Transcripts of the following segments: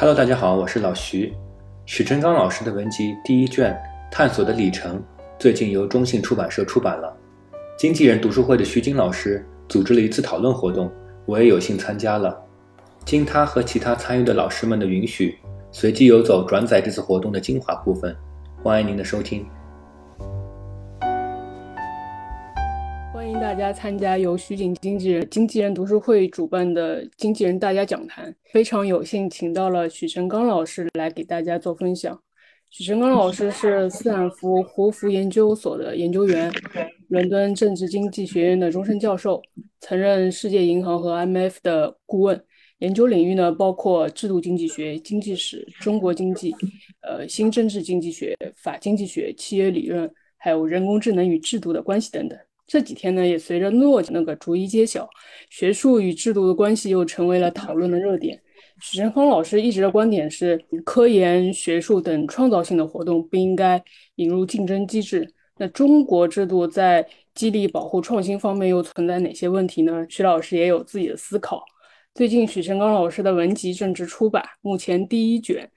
Hello，大家好，我是老徐。许成刚老师的文集第一卷《探索的里程》最近由中信出版社出版了。经纪人读书会的徐晶老师组织了一次讨论活动，我也有幸参加了。经他和其他参与的老师们的允许，随机游走转载这次活动的精华部分。欢迎您的收听。大家参加由徐景经纪人经纪人读书会主办的经纪人大家讲坛，非常有幸请到了许成刚老师来给大家做分享。许成刚老师是斯坦福胡佛研究所的研究员，伦敦政治经济学院的终身教授，曾任世界银行和 IMF 的顾问。研究领域呢包括制度经济学、经济史、中国经济、呃新政治经济学、法经济学、契约理论，还有人工智能与制度的关系等等。这几天呢，也随着诺奖那个逐一揭晓，学术与制度的关系又成为了讨论的热点。许成芳老师一直的观点是，科研、学术等创造性的活动不应该引入竞争机制。那中国制度在激励、保护创新方面又存在哪些问题呢？许老师也有自己的思考。最近，许成刚老师的文集正值出版，目前第一卷。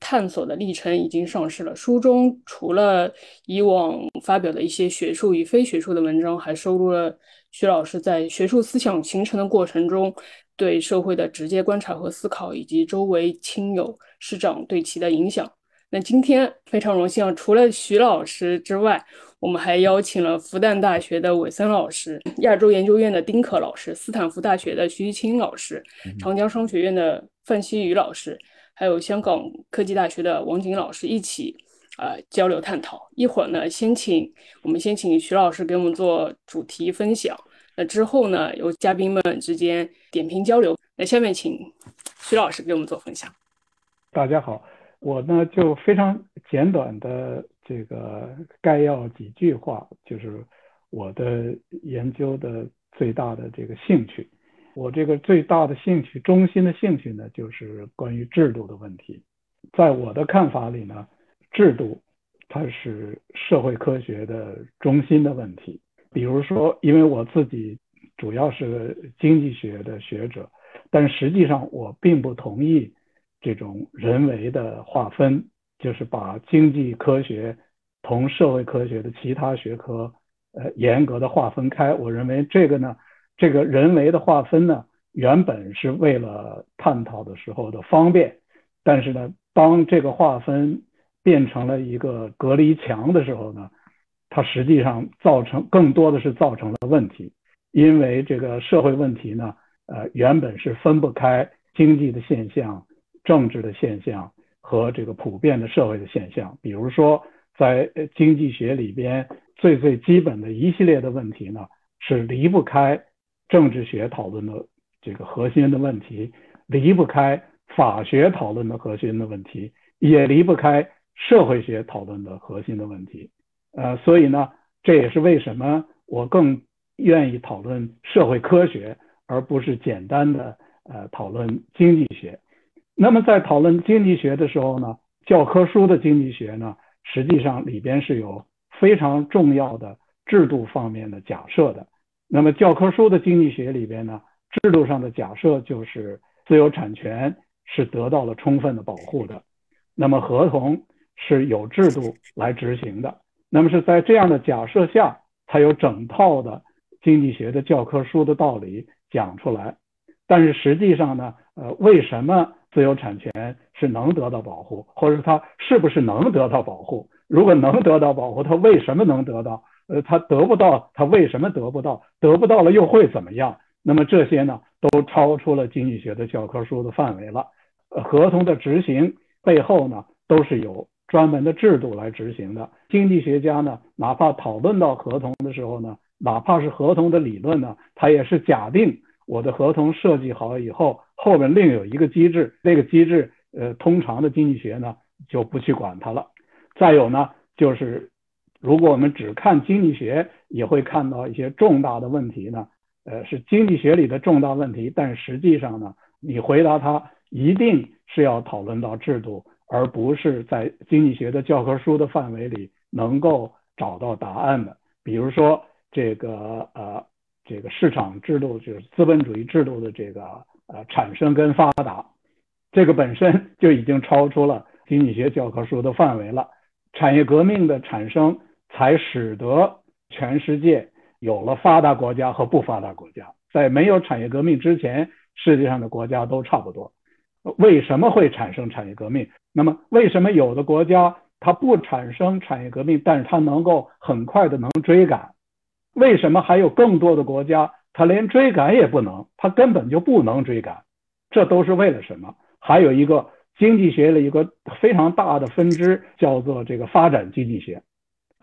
探索的历程已经上市了。书中除了以往发表的一些学术与非学术的文章，还收录了徐老师在学术思想形成的过程中对社会的直接观察和思考，以及周围亲友师长对其的影响。那今天非常荣幸啊，除了徐老师之外，我们还邀请了复旦大学的韦森老师、亚洲研究院的丁可老师、斯坦福大学的徐玉清老师、长江商学院的范希宇老师。还有香港科技大学的王景老师一起，呃，交流探讨。一会儿呢，先请我们先请徐老师给我们做主题分享。那之后呢，由嘉宾们之间点评交流。那下面请徐老师给我们做分享。大家好，我呢就非常简短的这个概要几句话，就是我的研究的最大的这个兴趣。我这个最大的兴趣、中心的兴趣呢，就是关于制度的问题。在我的看法里呢，制度它是社会科学的中心的问题。比如说，因为我自己主要是经济学的学者，但实际上我并不同意这种人为的划分，就是把经济科学同社会科学的其他学科呃严格的划分开。我认为这个呢。这个人为的划分呢，原本是为了探讨的时候的方便，但是呢，当这个划分变成了一个隔离墙的时候呢，它实际上造成更多的是造成了问题，因为这个社会问题呢，呃，原本是分不开经济的现象、政治的现象和这个普遍的社会的现象。比如说，在经济学里边最最基本的一系列的问题呢，是离不开。政治学讨论的这个核心的问题离不开法学讨论的核心的问题，也离不开社会学讨论的核心的问题。呃，所以呢，这也是为什么我更愿意讨论社会科学，而不是简单的呃讨论经济学。那么在讨论经济学的时候呢，教科书的经济学呢，实际上里边是有非常重要的制度方面的假设的。那么教科书的经济学里边呢，制度上的假设就是自由产权是得到了充分的保护的，那么合同是有制度来执行的。那么是在这样的假设下，才有整套的经济学的教科书的道理讲出来。但是实际上呢，呃，为什么自由产权是能得到保护，或者它是不是能得到保护？如果能得到保护，它为什么能得到？呃，他得不到，他为什么得不到？得不到了又会怎么样？那么这些呢，都超出了经济学的教科书的范围了。呃，合同的执行背后呢，都是有专门的制度来执行的。经济学家呢，哪怕讨论到合同的时候呢，哪怕是合同的理论呢，他也是假定我的合同设计好以后，后面另有一个机制，那个机制，呃，通常的经济学呢就不去管它了。再有呢，就是。如果我们只看经济学，也会看到一些重大的问题呢。呃，是经济学里的重大问题，但实际上呢，你回答它一定是要讨论到制度，而不是在经济学的教科书的范围里能够找到答案的。比如说这个呃，这个市场制度就是资本主义制度的这个呃产生跟发达，这个本身就已经超出了经济学教科书的范围了。产业革命的产生，才使得全世界有了发达国家和不发达国家。在没有产业革命之前，世界上的国家都差不多。为什么会产生产业革命？那么，为什么有的国家它不产生产业革命，但是它能够很快的能追赶？为什么还有更多的国家它连追赶也不能？它根本就不能追赶。这都是为了什么？还有一个经济学的一个非常大的分支，叫做这个发展经济学。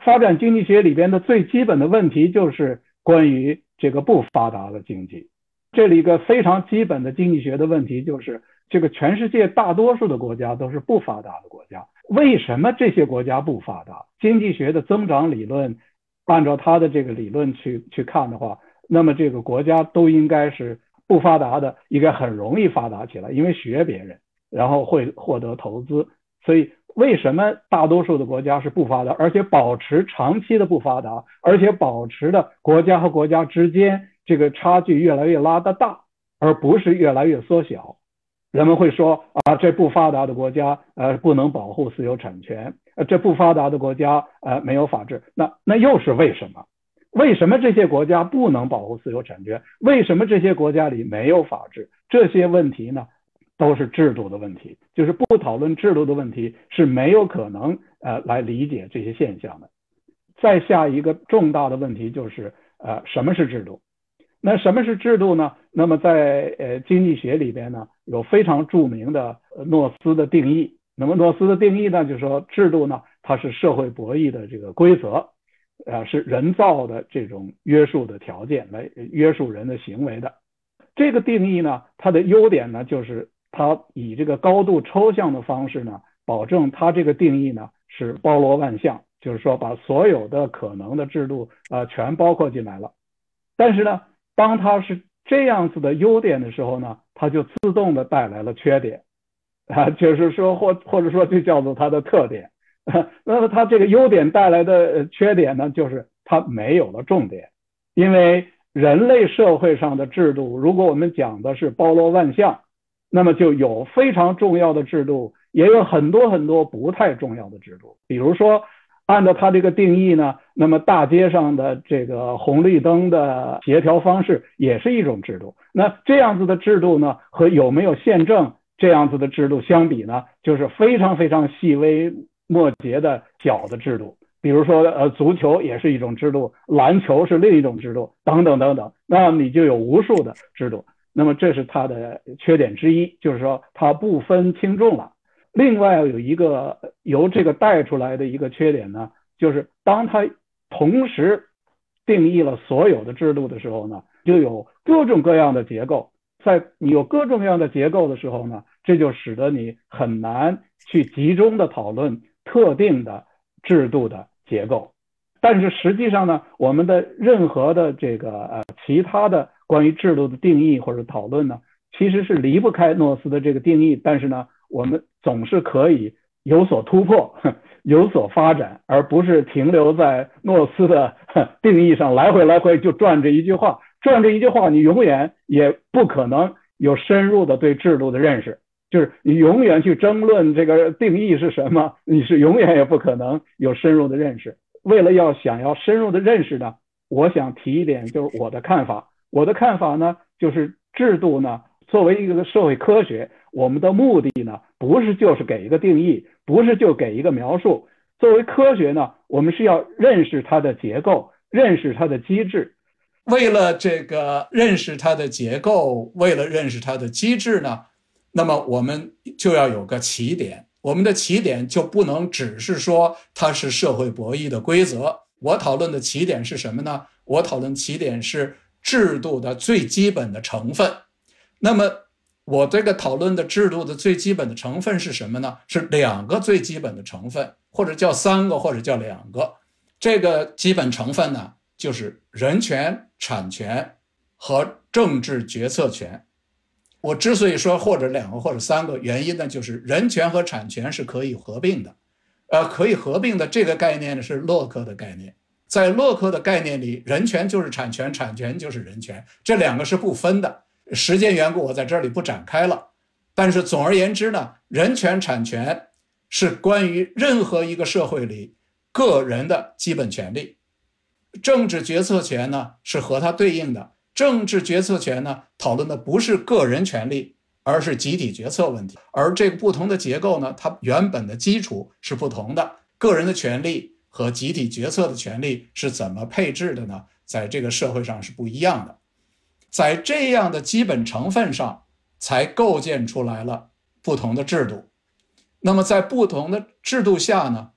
发展经济学里边的最基本的问题就是关于这个不发达的经济。这里一个非常基本的经济学的问题就是。这个全世界大多数的国家都是不发达的国家，为什么这些国家不发达？经济学的增长理论，按照他的这个理论去去看的话，那么这个国家都应该是不发达的，应该很容易发达起来，因为学别人，然后会获得投资。所以为什么大多数的国家是不发达，而且保持长期的不发达，而且保持的国家和国家之间这个差距越来越拉得大，而不是越来越缩小？人们会说啊，这不发达的国家呃不能保护私有产权，呃这不发达的国家呃没有法治，那那又是为什么？为什么这些国家不能保护私有产权？为什么这些国家里没有法治？这些问题呢，都是制度的问题。就是不讨论制度的问题是没有可能呃来理解这些现象的。再下一个重大的问题就是呃什么是制度？那什么是制度呢？那么在呃经济学里边呢，有非常著名的诺斯的定义。那么诺斯的定义呢，就是说制度呢，它是社会博弈的这个规则，呃，是人造的这种约束的条件来约束人的行为的。这个定义呢，它的优点呢，就是它以这个高度抽象的方式呢，保证它这个定义呢是包罗万象，就是说把所有的可能的制度啊全包括进来了。但是呢。当它是这样子的优点的时候呢，它就自动的带来了缺点，啊，就是说或或者说就叫做它的特点。那么它这个优点带来的缺点呢，就是它没有了重点。因为人类社会上的制度，如果我们讲的是包罗万象，那么就有非常重要的制度，也有很多很多不太重要的制度，比如说。按照它这个定义呢，那么大街上的这个红绿灯的协调方式也是一种制度。那这样子的制度呢，和有没有宪政这样子的制度相比呢，就是非常非常细微末节的小的制度。比如说，呃，足球也是一种制度，篮球是另一种制度，等等等等。那你就有无数的制度。那么这是它的缺点之一，就是说它不分轻重了。另外有一个由这个带出来的一个缺点呢，就是当它同时定义了所有的制度的时候呢，就有各种各样的结构。在你有各种各样的结构的时候呢，这就使得你很难去集中的讨论特定的制度的结构。但是实际上呢，我们的任何的这个呃其他的关于制度的定义或者讨论呢，其实是离不开诺斯的这个定义。但是呢。我们总是可以有所突破，有所发展，而不是停留在诺斯的定义上来回来回就转这一句话，转这一句话，你永远也不可能有深入的对制度的认识。就是你永远去争论这个定义是什么，你是永远也不可能有深入的认识。为了要想要深入的认识呢，我想提一点，就是我的看法。我的看法呢，就是制度呢，作为一个社会科学。我们的目的呢，不是就是给一个定义，不是就给一个描述。作为科学呢，我们是要认识它的结构，认识它的机制。为了这个认识它的结构，为了认识它的机制呢，那么我们就要有个起点。我们的起点就不能只是说它是社会博弈的规则。我讨论的起点是什么呢？我讨论起点是制度的最基本的成分。那么。我这个讨论的制度的最基本的成分是什么呢？是两个最基本的成分，或者叫三个，或者叫两个。这个基本成分呢，就是人权、产权和政治决策权。我之所以说或者两个或者三个，原因呢，就是人权和产权是可以合并的。呃，可以合并的这个概念呢，是洛克的概念。在洛克的概念里，人权就是产权，产权就是人权，这两个是不分的。时间缘故，我在这里不展开了。但是总而言之呢，人权产权是关于任何一个社会里个人的基本权利，政治决策权呢是和它对应的。政治决策权呢，讨论的不是个人权利，而是集体决策问题。而这个不同的结构呢，它原本的基础是不同的。个人的权利和集体决策的权利是怎么配置的呢？在这个社会上是不一样的。在这样的基本成分上，才构建出来了不同的制度。那么在不同的制度下呢，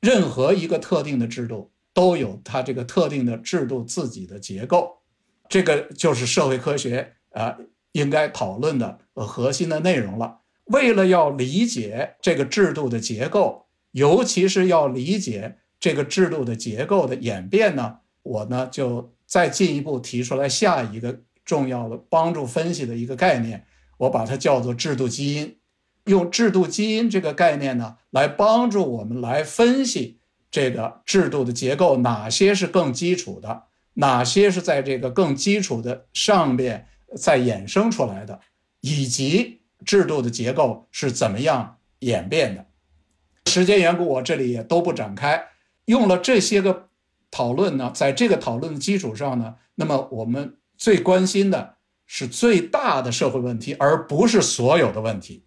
任何一个特定的制度都有它这个特定的制度自己的结构。这个就是社会科学啊应该讨论的核心的内容了。为了要理解这个制度的结构，尤其是要理解这个制度的结构的演变呢，我呢就再进一步提出来下一个重要的帮助分析的一个概念，我把它叫做制度基因。用制度基因这个概念呢，来帮助我们来分析这个制度的结构，哪些是更基础的。哪些是在这个更基础的上面再衍生出来的，以及制度的结构是怎么样演变的？时间缘故，我这里也都不展开。用了这些个讨论呢，在这个讨论的基础上呢，那么我们最关心的是最大的社会问题，而不是所有的问题，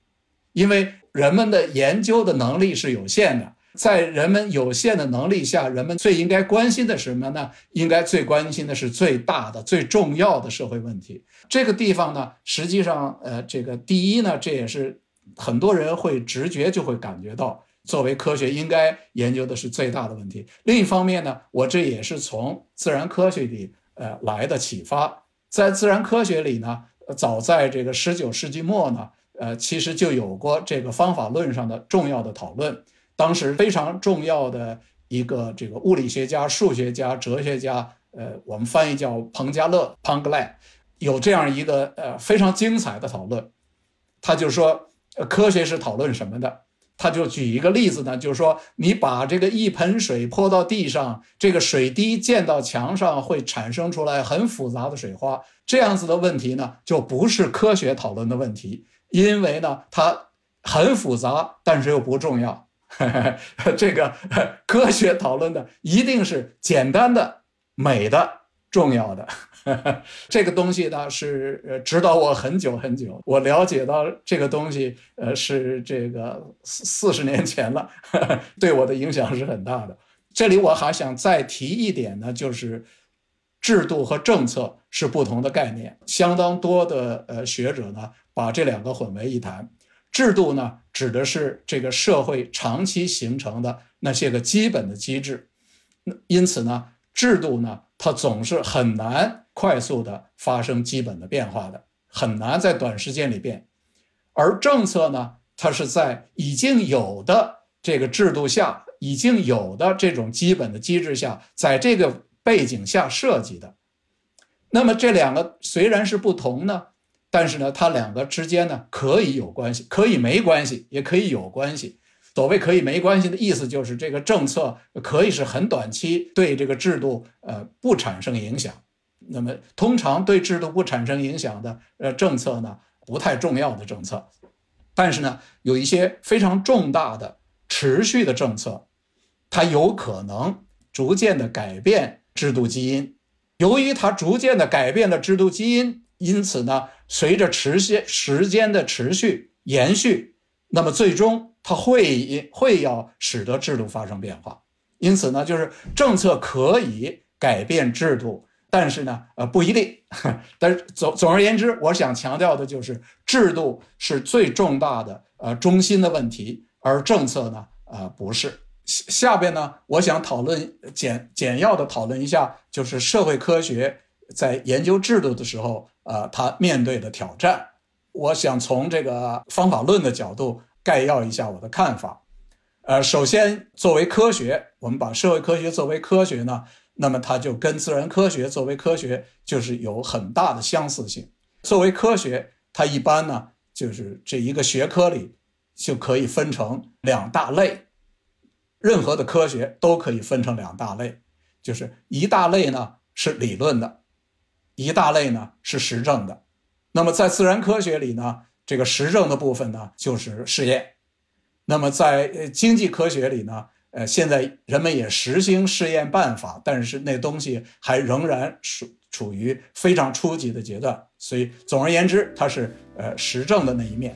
因为人们的研究的能力是有限的。在人们有限的能力下，人们最应该关心的是什么呢？应该最关心的是最大的、最重要的社会问题。这个地方呢，实际上，呃，这个第一呢，这也是很多人会直觉就会感觉到，作为科学应该研究的是最大的问题。另一方面呢，我这也是从自然科学里呃来的启发。在自然科学里呢，早在这个十九世纪末呢，呃，其实就有过这个方法论上的重要的讨论。当时非常重要的一个这个物理学家、数学家、哲学家，呃，我们翻译叫彭加勒 p a n g l a 有这样一个呃非常精彩的讨论。他就说，科学是讨论什么的？他就举一个例子呢，就是说，你把这个一盆水泼到地上，这个水滴溅到墙上会产生出来很复杂的水花，这样子的问题呢，就不是科学讨论的问题，因为呢，它很复杂，但是又不重要。这个科学讨论的一定是简单的、美的、重要的。这个东西呢是呃指导我很久很久。我了解到这个东西，呃，是这个四四十年前了，对我的影响是很大的。这里我还想再提一点呢，就是制度和政策是不同的概念。相当多的呃学者呢把这两个混为一谈。制度呢，指的是这个社会长期形成的那些个基本的机制，因此呢，制度呢，它总是很难快速的发生基本的变化的，很难在短时间里变。而政策呢，它是在已经有的这个制度下，已经有的这种基本的机制下，在这个背景下设计的。那么这两个虽然是不同呢。但是呢，它两个之间呢可以有关系，可以没关系，也可以有关系。所谓可以没关系的意思，就是这个政策可以是很短期，对这个制度呃不产生影响。那么通常对制度不产生影响的呃政策呢，不太重要的政策。但是呢，有一些非常重大的持续的政策，它有可能逐渐的改变制度基因。由于它逐渐的改变了制度基因。因此呢，随着持续时间的持续延续，那么最终它会会要使得制度发生变化。因此呢，就是政策可以改变制度，但是呢，呃，不一定。但是总总而言之，我想强调的就是，制度是最重大的呃中心的问题，而政策呢，呃，不是。下边呢，我想讨论简简要的讨论一下，就是社会科学在研究制度的时候。呃，他面对的挑战，我想从这个方法论的角度概要一下我的看法。呃，首先，作为科学，我们把社会科学作为科学呢，那么它就跟自然科学作为科学就是有很大的相似性。作为科学，它一般呢就是这一个学科里就可以分成两大类，任何的科学都可以分成两大类，就是一大类呢是理论的。一大类呢是实证的，那么在自然科学里呢，这个实证的部分呢就是试验。那么在经济科学里呢，呃，现在人们也实行试验办法，但是那东西还仍然属处于非常初级的阶段。所以总而言之，它是呃实证的那一面。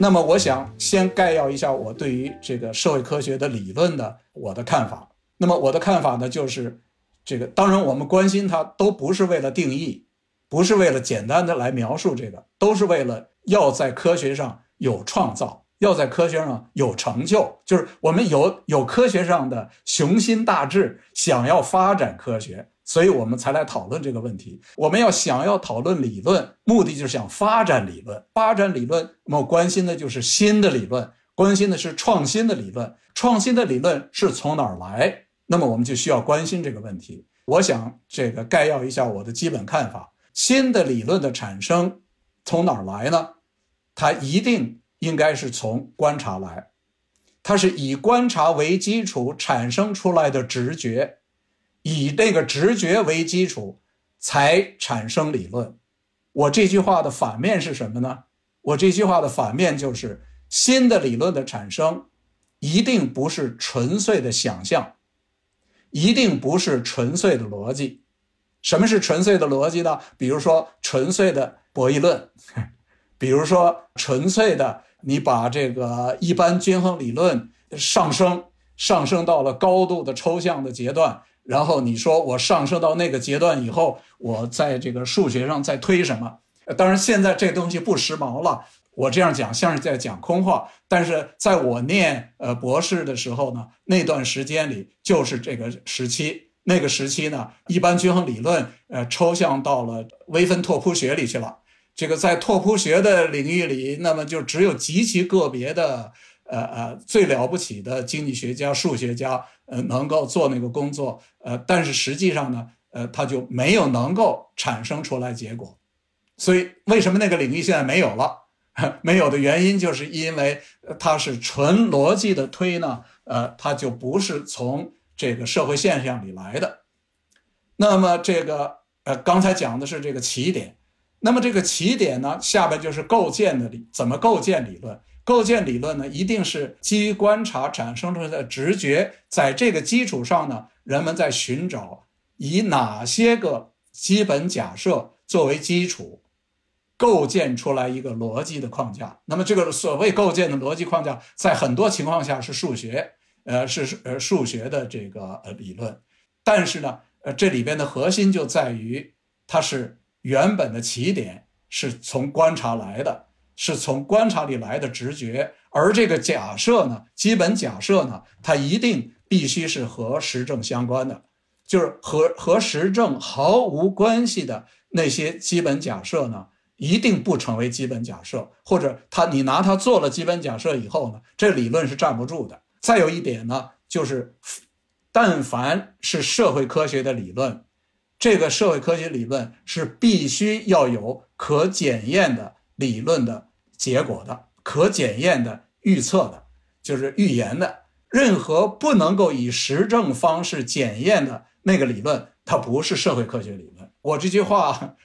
那么，我想先概要一下我对于这个社会科学的理论的我的看法。那么，我的看法呢，就是这个，当然我们关心它，都不是为了定义，不是为了简单的来描述这个，都是为了要在科学上有创造，要在科学上有成就，就是我们有有科学上的雄心大志，想要发展科学。所以我们才来讨论这个问题。我们要想要讨论理论，目的就是想发展理论。发展理论，我们关心的就是新的理论，关心的是创新的理论。创新的理论是从哪儿来？那么我们就需要关心这个问题。我想这个概要一下我的基本看法：新的理论的产生从哪儿来呢？它一定应该是从观察来，它是以观察为基础产生出来的直觉。以这个直觉为基础，才产生理论。我这句话的反面是什么呢？我这句话的反面就是新的理论的产生，一定不是纯粹的想象，一定不是纯粹的逻辑。什么是纯粹的逻辑呢？比如说纯粹的博弈论，比如说纯粹的你把这个一般均衡理论上升，上升到了高度的抽象的阶段。然后你说我上升到那个阶段以后，我在这个数学上再推什么？当然现在这东西不时髦了，我这样讲像是在讲空话。但是在我念呃博士的时候呢，那段时间里就是这个时期，那个时期呢，一般均衡理论呃抽象到了微分拓扑学里去了。这个在拓扑学的领域里，那么就只有极其个别的。呃呃，最了不起的经济学家、数学家，呃，能够做那个工作，呃，但是实际上呢，呃，他就没有能够产生出来结果。所以，为什么那个领域现在没有了？没有的原因，就是因为它是纯逻辑的推呢，呃，它就不是从这个社会现象里来的。那么，这个呃，刚才讲的是这个起点，那么这个起点呢，下边就是构建的理，怎么构建理论？构建理论呢，一定是基于观察产生出来的直觉，在这个基础上呢，人们在寻找以哪些个基本假设作为基础，构建出来一个逻辑的框架。那么，这个所谓构建的逻辑框架，在很多情况下是数学，呃，是呃数学的这个呃理论。但是呢，呃，这里边的核心就在于，它是原本的起点是从观察来的。是从观察里来的直觉，而这个假设呢，基本假设呢，它一定必须是和实证相关的，就是和和实证毫无关系的那些基本假设呢，一定不成为基本假设，或者它你拿它做了基本假设以后呢，这理论是站不住的。再有一点呢，就是但凡是社会科学的理论，这个社会科学理论是必须要有可检验的理论的。结果的可检验的预测的，就是预言的。任何不能够以实证方式检验的那个理论，它不是社会科学理论。我这句话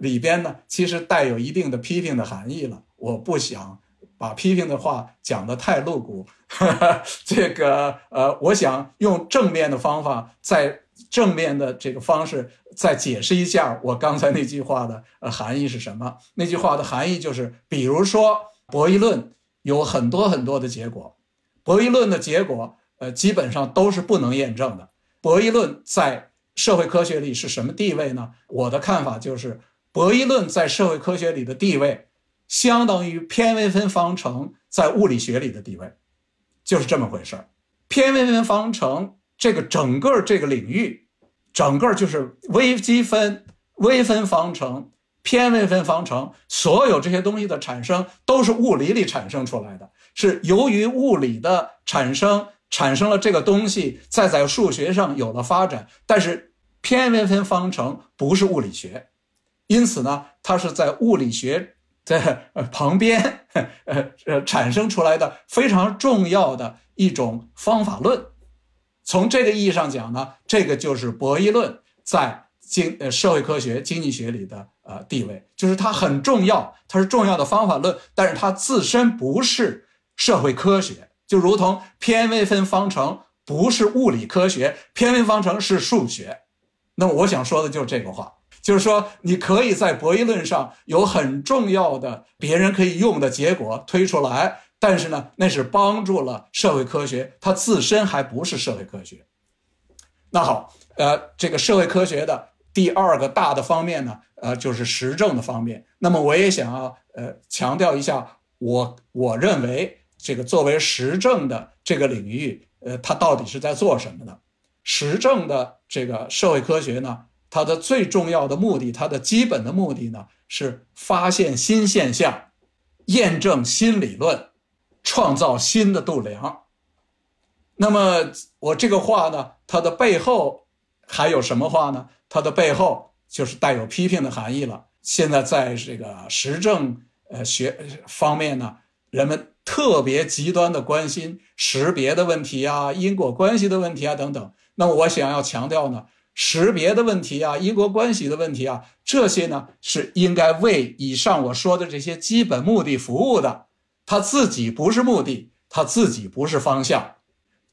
里边呢，其实带有一定的批评的含义了。我不想把批评的话讲得太露骨。这个呃，我想用正面的方法，在正面的这个方式。再解释一下我刚才那句话的呃含义是什么？那句话的含义就是，比如说博弈论有很多很多的结果，博弈论的结果呃基本上都是不能验证的。博弈论在社会科学里是什么地位呢？我的看法就是，博弈论在社会科学里的地位，相当于偏微分方程在物理学里的地位，就是这么回事儿。偏微分方程这个整个这个领域。整个就是微积分、微分方程、偏微分方程，所有这些东西的产生都是物理里产生出来的，是由于物理的产生产生了这个东西，再在数学上有了发展。但是偏微分方程不是物理学，因此呢，它是在物理学 在旁边 呃呃产生出来的非常重要的一种方法论。从这个意义上讲呢，这个就是博弈论在经呃社会科学经济学里的呃地位，就是它很重要，它是重要的方法论，但是它自身不是社会科学，就如同偏微分方程不是物理科学，偏微方程是数学。那么我想说的就是这个话，就是说你可以在博弈论上有很重要的别人可以用的结果推出来，但是呢，那是帮助了社会科学，它自身还不是社会科学。那好，呃，这个社会科学的第二个大的方面呢，呃，就是实证的方面。那么我也想要呃强调一下，我我认为这个作为实证的这个领域，呃，它到底是在做什么呢？实证的这个社会科学呢，它的最重要的目的，它的基本的目的呢，是发现新现象，验证新理论，创造新的度量。那么我这个话呢，它的背后还有什么话呢？它的背后就是带有批评的含义了。现在在这个实证呃学方面呢，人们特别极端的关心识别的问题啊、因果关系的问题啊等等。那么我想要强调呢，识别的问题啊、因果关系的问题啊，这些呢是应该为以上我说的这些基本目的服务的。它自己不是目的，它自己不是方向。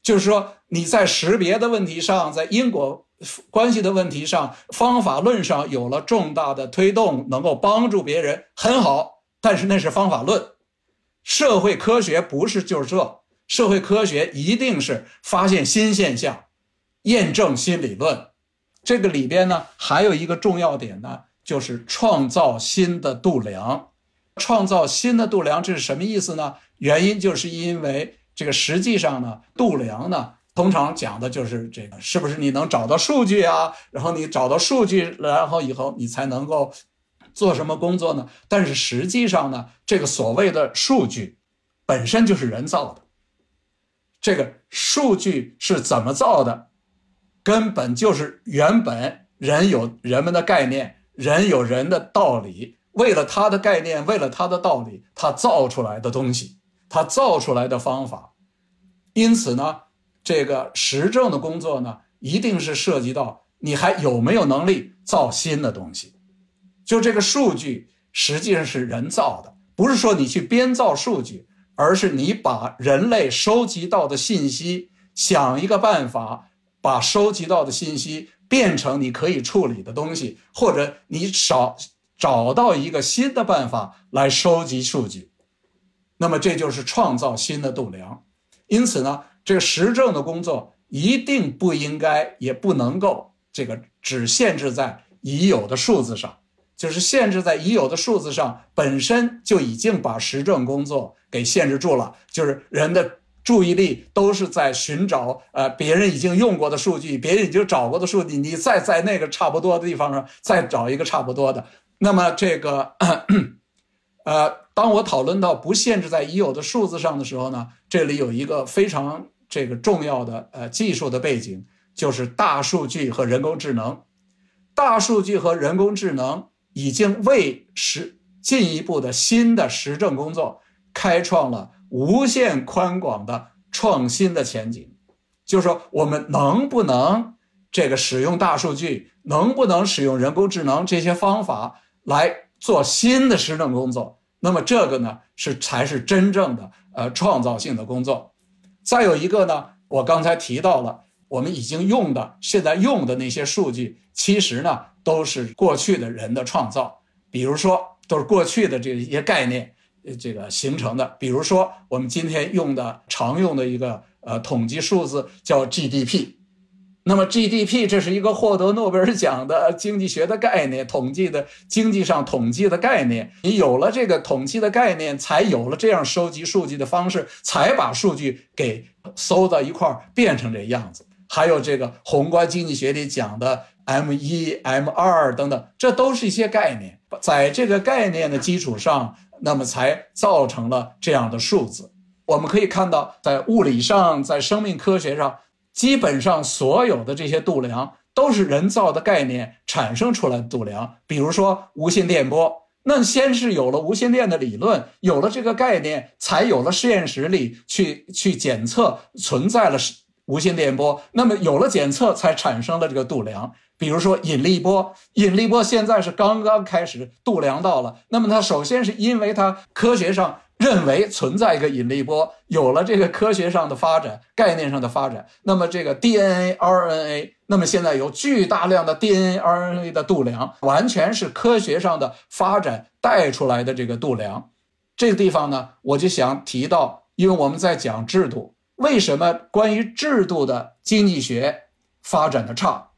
就是说，你在识别的问题上，在因果关系的问题上，方法论上有了重大的推动，能够帮助别人，很好。但是那是方法论，社会科学不是就是这。社会科学一定是发现新现象。验证新理论，这个里边呢，还有一个重要点呢，就是创造新的度量。创造新的度量，这是什么意思呢？原因就是因为这个实际上呢，度量呢，通常讲的就是这个，是不是你能找到数据啊？然后你找到数据，然后以后你才能够做什么工作呢？但是实际上呢，这个所谓的数据本身就是人造的。这个数据是怎么造的？根本就是原本人有人们的概念，人有人的道理，为了他的概念，为了他的道理，他造出来的东西，他造出来的方法。因此呢，这个实证的工作呢，一定是涉及到你还有没有能力造新的东西。就这个数据实际上是人造的，不是说你去编造数据，而是你把人类收集到的信息想一个办法。把收集到的信息变成你可以处理的东西，或者你找找到一个新的办法来收集数据，那么这就是创造新的度量。因此呢，这个实证的工作一定不应该也不能够这个只限制在已有的数字上，就是限制在已有的数字上本身就已经把实证工作给限制住了，就是人的。注意力都是在寻找呃别人已经用过的数据，别人已经找过的数据，你再在那个差不多的地方上再找一个差不多的。那么这个，呃，当我讨论到不限制在已有的数字上的时候呢，这里有一个非常这个重要的呃技术的背景，就是大数据和人工智能。大数据和人工智能已经为实进一步的新的实证工作开创了。无限宽广的创新的前景，就是说，我们能不能这个使用大数据，能不能使用人工智能这些方法来做新的实证工作？那么这个呢，是才是真正的呃创造性的工作。再有一个呢，我刚才提到了，我们已经用的、现在用的那些数据，其实呢都是过去的人的创造，比如说都是过去的这些概念。这个形成的，比如说我们今天用的常用的一个呃统计数字叫 GDP，那么 GDP 这是一个获得诺贝尔奖的 经济学的概念，统计的经济上统计的概念。你有了这个统计的概念，才有了这样收集数据的方式，才把数据给搜到一块儿变成这样子。还有这个宏观经济学里讲的 M 一、M 二等等，这都是一些概念，在这个概念的基础上。那么才造成了这样的数字。我们可以看到，在物理上，在生命科学上，基本上所有的这些度量都是人造的概念产生出来的度量。比如说无线电波，那先是有了无线电的理论，有了这个概念，才有了实验室里去去检测存在了无线电波。那么有了检测，才产生了这个度量。比如说引力波，引力波现在是刚刚开始度量到了。那么它首先是因为它科学上认为存在一个引力波，有了这个科学上的发展、概念上的发展。那么这个 DNA、RNA，那么现在有巨大量的 DNA、RNA 的度量，完全是科学上的发展带出来的这个度量。这个地方呢，我就想提到，因为我们在讲制度，为什么关于制度的经济学发展的差？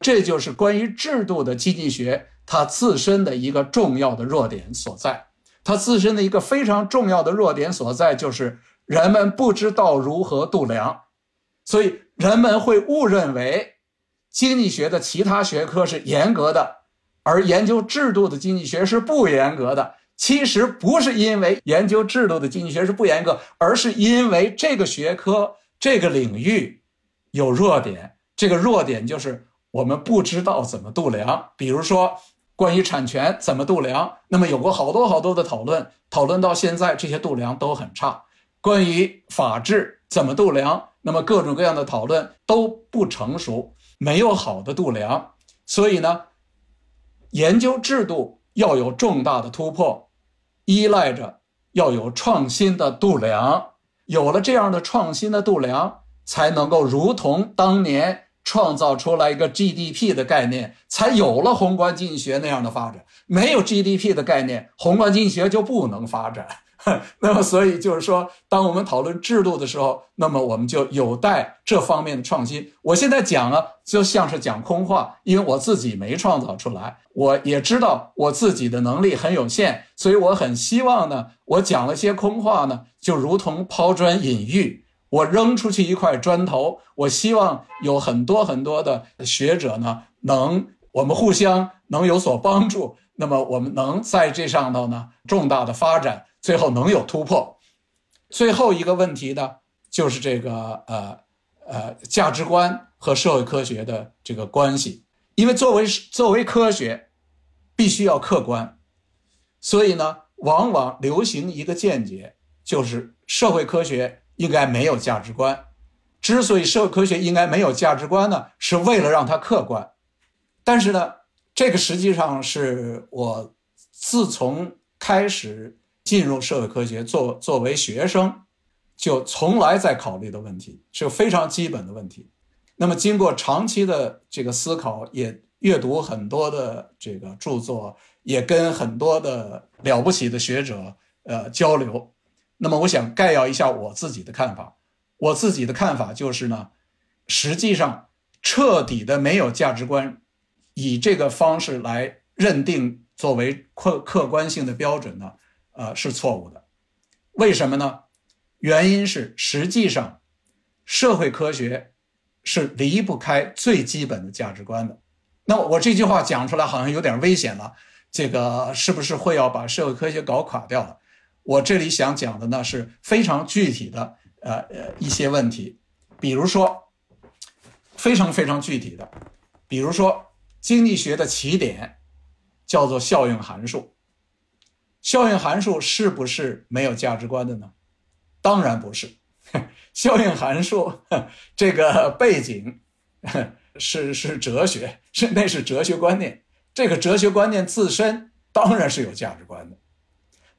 这就是关于制度的经济学它自身的一个重要的弱点所在。它自身的一个非常重要的弱点所在，就是人们不知道如何度量，所以人们会误认为经济学的其他学科是严格的，而研究制度的经济学是不严格的。其实不是因为研究制度的经济学是不严格，而是因为这个学科这个领域有弱点。这个弱点就是我们不知道怎么度量。比如说，关于产权怎么度量，那么有过好多好多的讨论，讨论到现在这些度量都很差。关于法治怎么度量，那么各种各样的讨论都不成熟，没有好的度量。所以呢，研究制度要有重大的突破。依赖着要有创新的度量，有了这样的创新的度量，才能够如同当年创造出来一个 GDP 的概念，才有了宏观经济学那样的发展。没有 GDP 的概念，宏观经济学就不能发展。那么，所以就是说，当我们讨论制度的时候，那么我们就有待这方面的创新。我现在讲啊，就像是讲空话，因为我自己没创造出来，我也知道我自己的能力很有限，所以我很希望呢，我讲了些空话呢，就如同抛砖引玉，我扔出去一块砖头，我希望有很多很多的学者呢，能我们互相能有所帮助，那么我们能在这上头呢，重大的发展。最后能有突破，最后一个问题呢，就是这个呃呃价值观和社会科学的这个关系。因为作为作为科学，必须要客观，所以呢，往往流行一个见解，就是社会科学应该没有价值观。之所以社会科学应该没有价值观呢，是为了让它客观。但是呢，这个实际上是我自从开始。进入社会科学，作作为学生，就从来在考虑的问题，是非常基本的问题。那么，经过长期的这个思考，也阅读很多的这个著作，也跟很多的了不起的学者呃交流。那么，我想概要一下我自己的看法。我自己的看法就是呢，实际上彻底的没有价值观，以这个方式来认定作为客客观性的标准呢？呃，是错误的，为什么呢？原因是实际上，社会科学是离不开最基本的价值观的。那我这句话讲出来好像有点危险了，这个是不是会要把社会科学搞垮掉了？我这里想讲的呢是非常具体的，呃呃一些问题，比如说非常非常具体的，比如说经济学的起点叫做效应函数。效应函数是不是没有价值观的呢？当然不是。效应函数这个背景是是哲学，是那是哲学观念。这个哲学观念自身当然是有价值观的。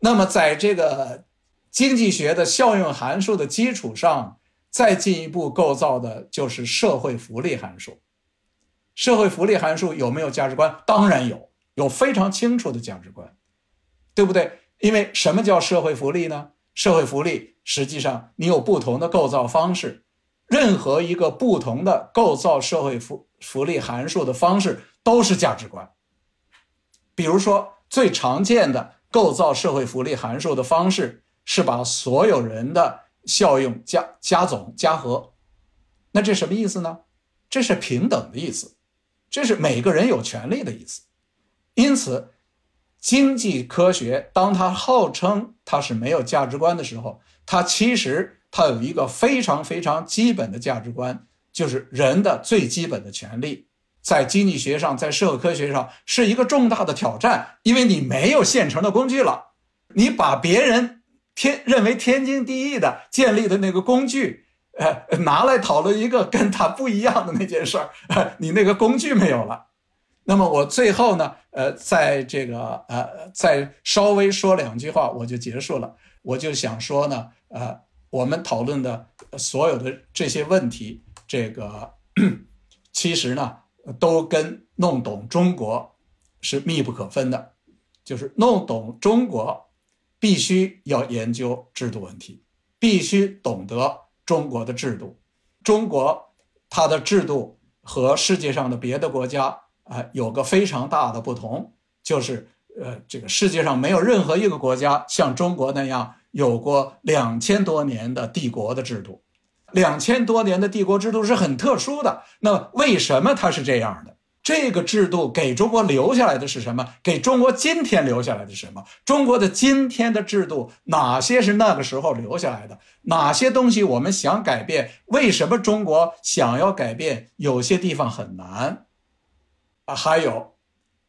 那么在这个经济学的效用函数的基础上，再进一步构造的就是社会福利函数。社会福利函数有没有价值观？当然有，有非常清楚的价值观。对不对？因为什么叫社会福利呢？社会福利实际上你有不同的构造方式，任何一个不同的构造社会福福利函数的方式都是价值观。比如说，最常见的构造社会福利函数的方式是把所有人的效用加加总加和，那这什么意思呢？这是平等的意思，这是每个人有权利的意思。因此。经济科学，当它号称它是没有价值观的时候，它其实它有一个非常非常基本的价值观，就是人的最基本的权利，在经济学上，在社会科学上是一个重大的挑战，因为你没有现成的工具了，你把别人天认为天经地义的建立的那个工具，呃，拿来讨论一个跟他不一样的那件事儿，你那个工具没有了。那么我最后呢，呃，在这个呃，再稍微说两句话，我就结束了。我就想说呢，呃，我们讨论的所有的这些问题，这个 其实呢，都跟弄懂中国是密不可分的。就是弄懂中国，必须要研究制度问题，必须懂得中国的制度。中国它的制度和世界上的别的国家啊有个非常大的不同，就是呃，这个世界上没有任何一个国家像中国那样有过两千多年的帝国的制度。两千多年的帝国制度是很特殊的。那为什么它是这样的？这个制度给中国留下来的是什么？给中国今天留下来的是什么？中国的今天的制度哪些是那个时候留下来的？哪些东西我们想改变？为什么中国想要改变？有些地方很难啊！还有，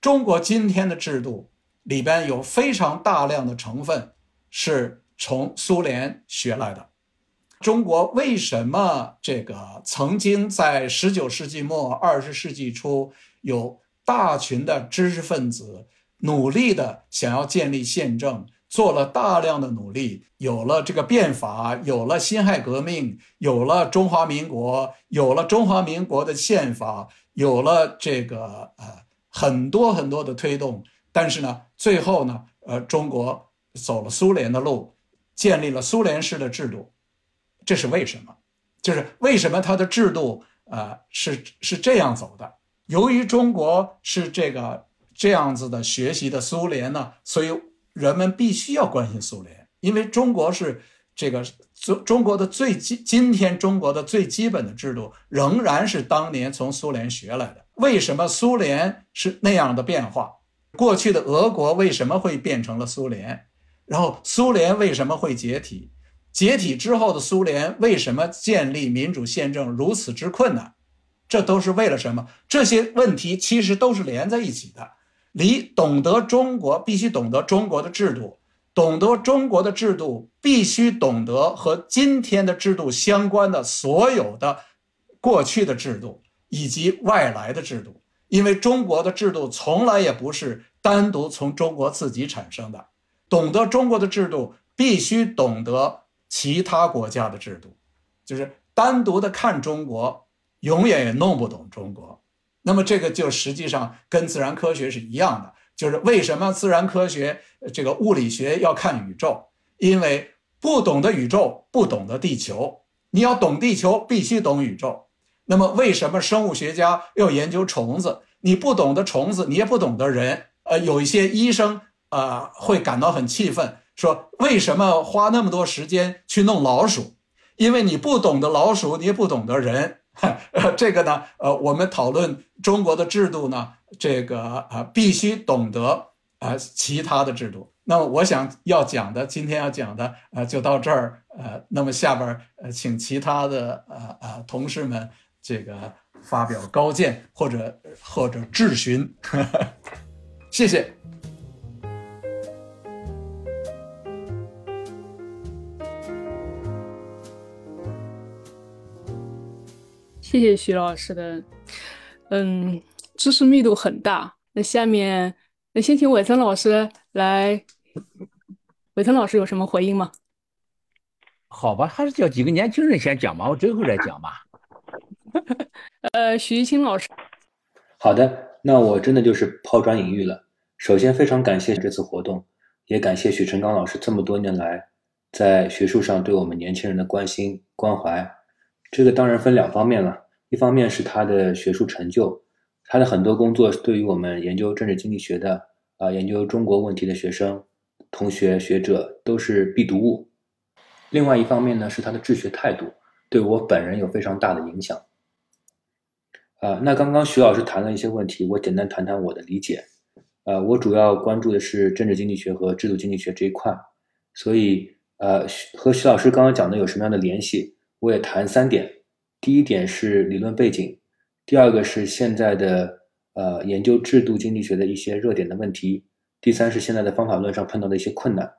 中国今天的制度里边有非常大量的成分是从苏联学来的。中国为什么这个曾经在十九世纪末二十世纪初有大群的知识分子努力的想要建立宪政，做了大量的努力，有了这个变法，有了辛亥革命，有了中华民国，有了中华民国的宪法，有了这个呃很多很多的推动，但是呢，最后呢，呃，中国走了苏联的路，建立了苏联式的制度。这是为什么？就是为什么它的制度啊是是这样走的？由于中国是这个这样子的学习的苏联呢，所以人们必须要关心苏联，因为中国是这个中中国的最今今天中国的最基本的制度仍然是当年从苏联学来的。为什么苏联是那样的变化？过去的俄国为什么会变成了苏联？然后苏联为什么会解体？解体之后的苏联为什么建立民主宪政如此之困难？这都是为了什么？这些问题其实都是连在一起的。你懂得中国，必须懂得中国的制度；懂得中国的制度，必须懂得和今天的制度相关的所有的过去的制度以及外来的制度。因为中国的制度从来也不是单独从中国自己产生的。懂得中国的制度，必须懂得。其他国家的制度，就是单独的看中国，永远也弄不懂中国。那么这个就实际上跟自然科学是一样的，就是为什么自然科学这个物理学要看宇宙？因为不懂得宇宙，不懂得地球。你要懂地球，必须懂宇宙。那么为什么生物学家要研究虫子？你不懂得虫子，你也不懂得人。呃，有一些医生啊会感到很气愤。说为什么花那么多时间去弄老鼠？因为你不懂得老鼠，你也不懂得人。这个呢，呃，我们讨论中国的制度呢，这个啊，必须懂得啊其他的制度。那么我想要讲的，今天要讲的，呃，就到这儿。呃，那么下边呃，请其他的呃呃同事们这个发表高见或者或者质询。谢谢。谢谢徐老师的，嗯，知识密度很大。那下面，那先请伟森老师来。伟森老师有什么回应吗？好吧，还是叫几个年轻人先讲吧，我最后再讲吧。呃，徐一清老师。好的，那我真的就是抛砖引玉了。首先，非常感谢这次活动，也感谢许成刚老师这么多年来在学术上对我们年轻人的关心关怀。这个当然分两方面了，一方面是他的学术成就，他的很多工作对于我们研究政治经济学的啊，研究中国问题的学生、同学、学者都是必读物。另外一方面呢，是他的治学态度对我本人有非常大的影响。啊，那刚刚徐老师谈了一些问题，我简单谈谈我的理解。呃，我主要关注的是政治经济学和制度经济学这一块，所以呃，和徐老师刚刚讲的有什么样的联系？我也谈三点，第一点是理论背景，第二个是现在的呃研究制度经济学的一些热点的问题，第三是现在的方法论上碰到的一些困难。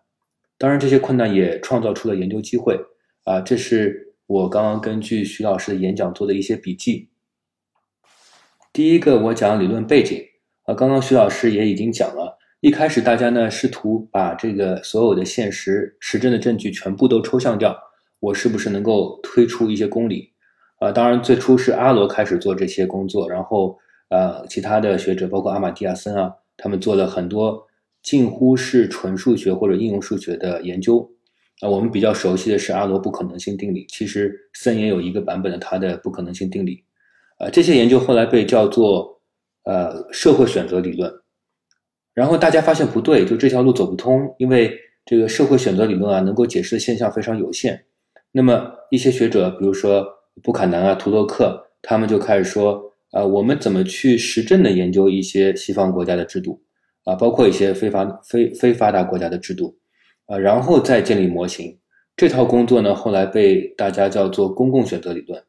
当然，这些困难也创造出了研究机会啊，这是我刚刚根据徐老师的演讲做的一些笔记。第一个，我讲理论背景啊，刚刚徐老师也已经讲了。一开始大家呢试图把这个所有的现实实证的证据全部都抽象掉，我是不是能够推出一些公理？啊，当然最初是阿罗开始做这些工作，然后呃其他的学者包括阿马蒂亚森啊，他们做了很多近乎是纯数学或者应用数学的研究。啊，我们比较熟悉的是阿罗不可能性定理，其实森也有一个版本的他的不可能性定理。呃，这些研究后来被叫做呃社会选择理论，然后大家发现不对，就这条路走不通，因为这个社会选择理论啊，能够解释的现象非常有限。那么一些学者，比如说布坎南啊、图洛克，他们就开始说，啊，我们怎么去实证的研究一些西方国家的制度啊，包括一些非发非非发达国家的制度啊，然后再建立模型。这套工作呢，后来被大家叫做公共选择理论。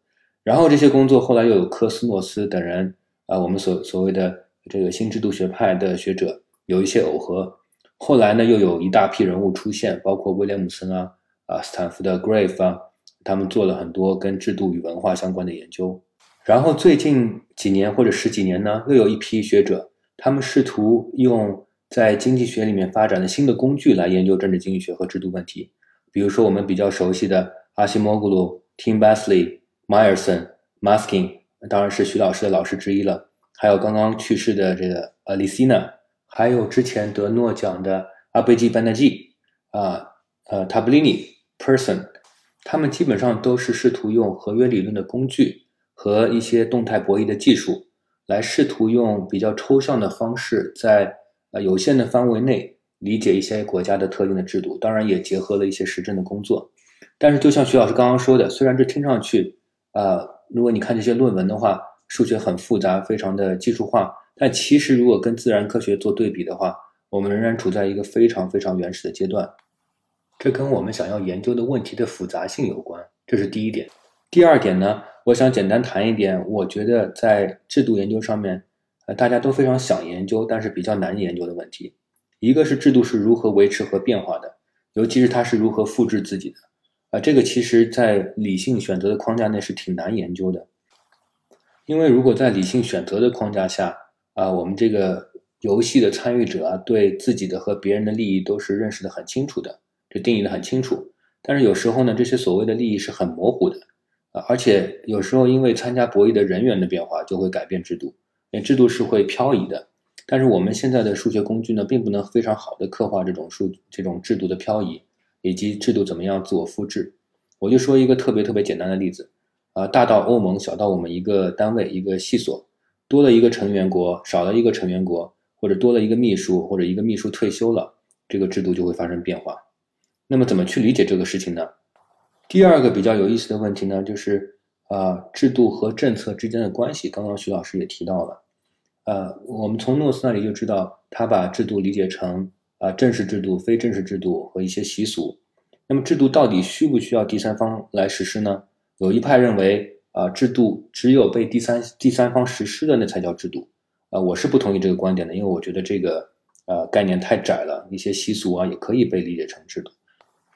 然后这些工作后来又有科斯诺斯等人啊，我们所所谓的这个新制度学派的学者有一些耦合。后来呢，又有一大批人物出现，包括威廉姆森啊啊，斯坦福的 Grave 啊，他们做了很多跟制度与文化相关的研究。然后最近几年或者十几年呢，又有一批学者，他们试图用在经济学里面发展的新的工具来研究政治经济学和制度问题。比如说我们比较熟悉的阿西莫古鲁、Tim Bessly。Myerson、Masking 当然是徐老师的老师之一了，还有刚刚去世的这个呃 Lisina，还有之前得诺奖的阿贝基·班纳基啊呃 Tablini、Person，他们基本上都是试图用合约理论的工具和一些动态博弈的技术，来试图用比较抽象的方式，在呃有限的范围内理解一些国家的特定的制度，当然也结合了一些实证的工作。但是就像徐老师刚刚说的，虽然这听上去，呃，如果你看这些论文的话，数学很复杂，非常的技术化。但其实如果跟自然科学做对比的话，我们仍然处在一个非常非常原始的阶段。这跟我们想要研究的问题的复杂性有关，这是第一点。第二点呢，我想简单谈一点，我觉得在制度研究上面，呃，大家都非常想研究，但是比较难研究的问题。一个是制度是如何维持和变化的，尤其是它是如何复制自己的。啊，这个其实，在理性选择的框架内是挺难研究的，因为如果在理性选择的框架下，啊，我们这个游戏的参与者啊，对自己的和别人的利益都是认识的很清楚的，就定义的很清楚。但是有时候呢，这些所谓的利益是很模糊的，啊，而且有时候因为参加博弈的人员的变化，就会改变制度，因为制度是会漂移的。但是我们现在的数学工具呢，并不能非常好的刻画这种数这种制度的漂移。以及制度怎么样自我复制？我就说一个特别特别简单的例子，啊，大到欧盟，小到我们一个单位一个系所，多了一个成员国，少了一个成员国，或者多了一个秘书，或者一个秘书退休了，这个制度就会发生变化。那么怎么去理解这个事情呢？第二个比较有意思的问题呢，就是啊，制度和政策之间的关系。刚刚徐老师也提到了，呃，我们从诺斯那里就知道，他把制度理解成。啊，正式制度、非正式制度和一些习俗，那么制度到底需不需要第三方来实施呢？有一派认为，啊，制度只有被第三第三方实施的那才叫制度。啊，我是不同意这个观点的，因为我觉得这个呃概念太窄了，一些习俗啊也可以被理解成制度。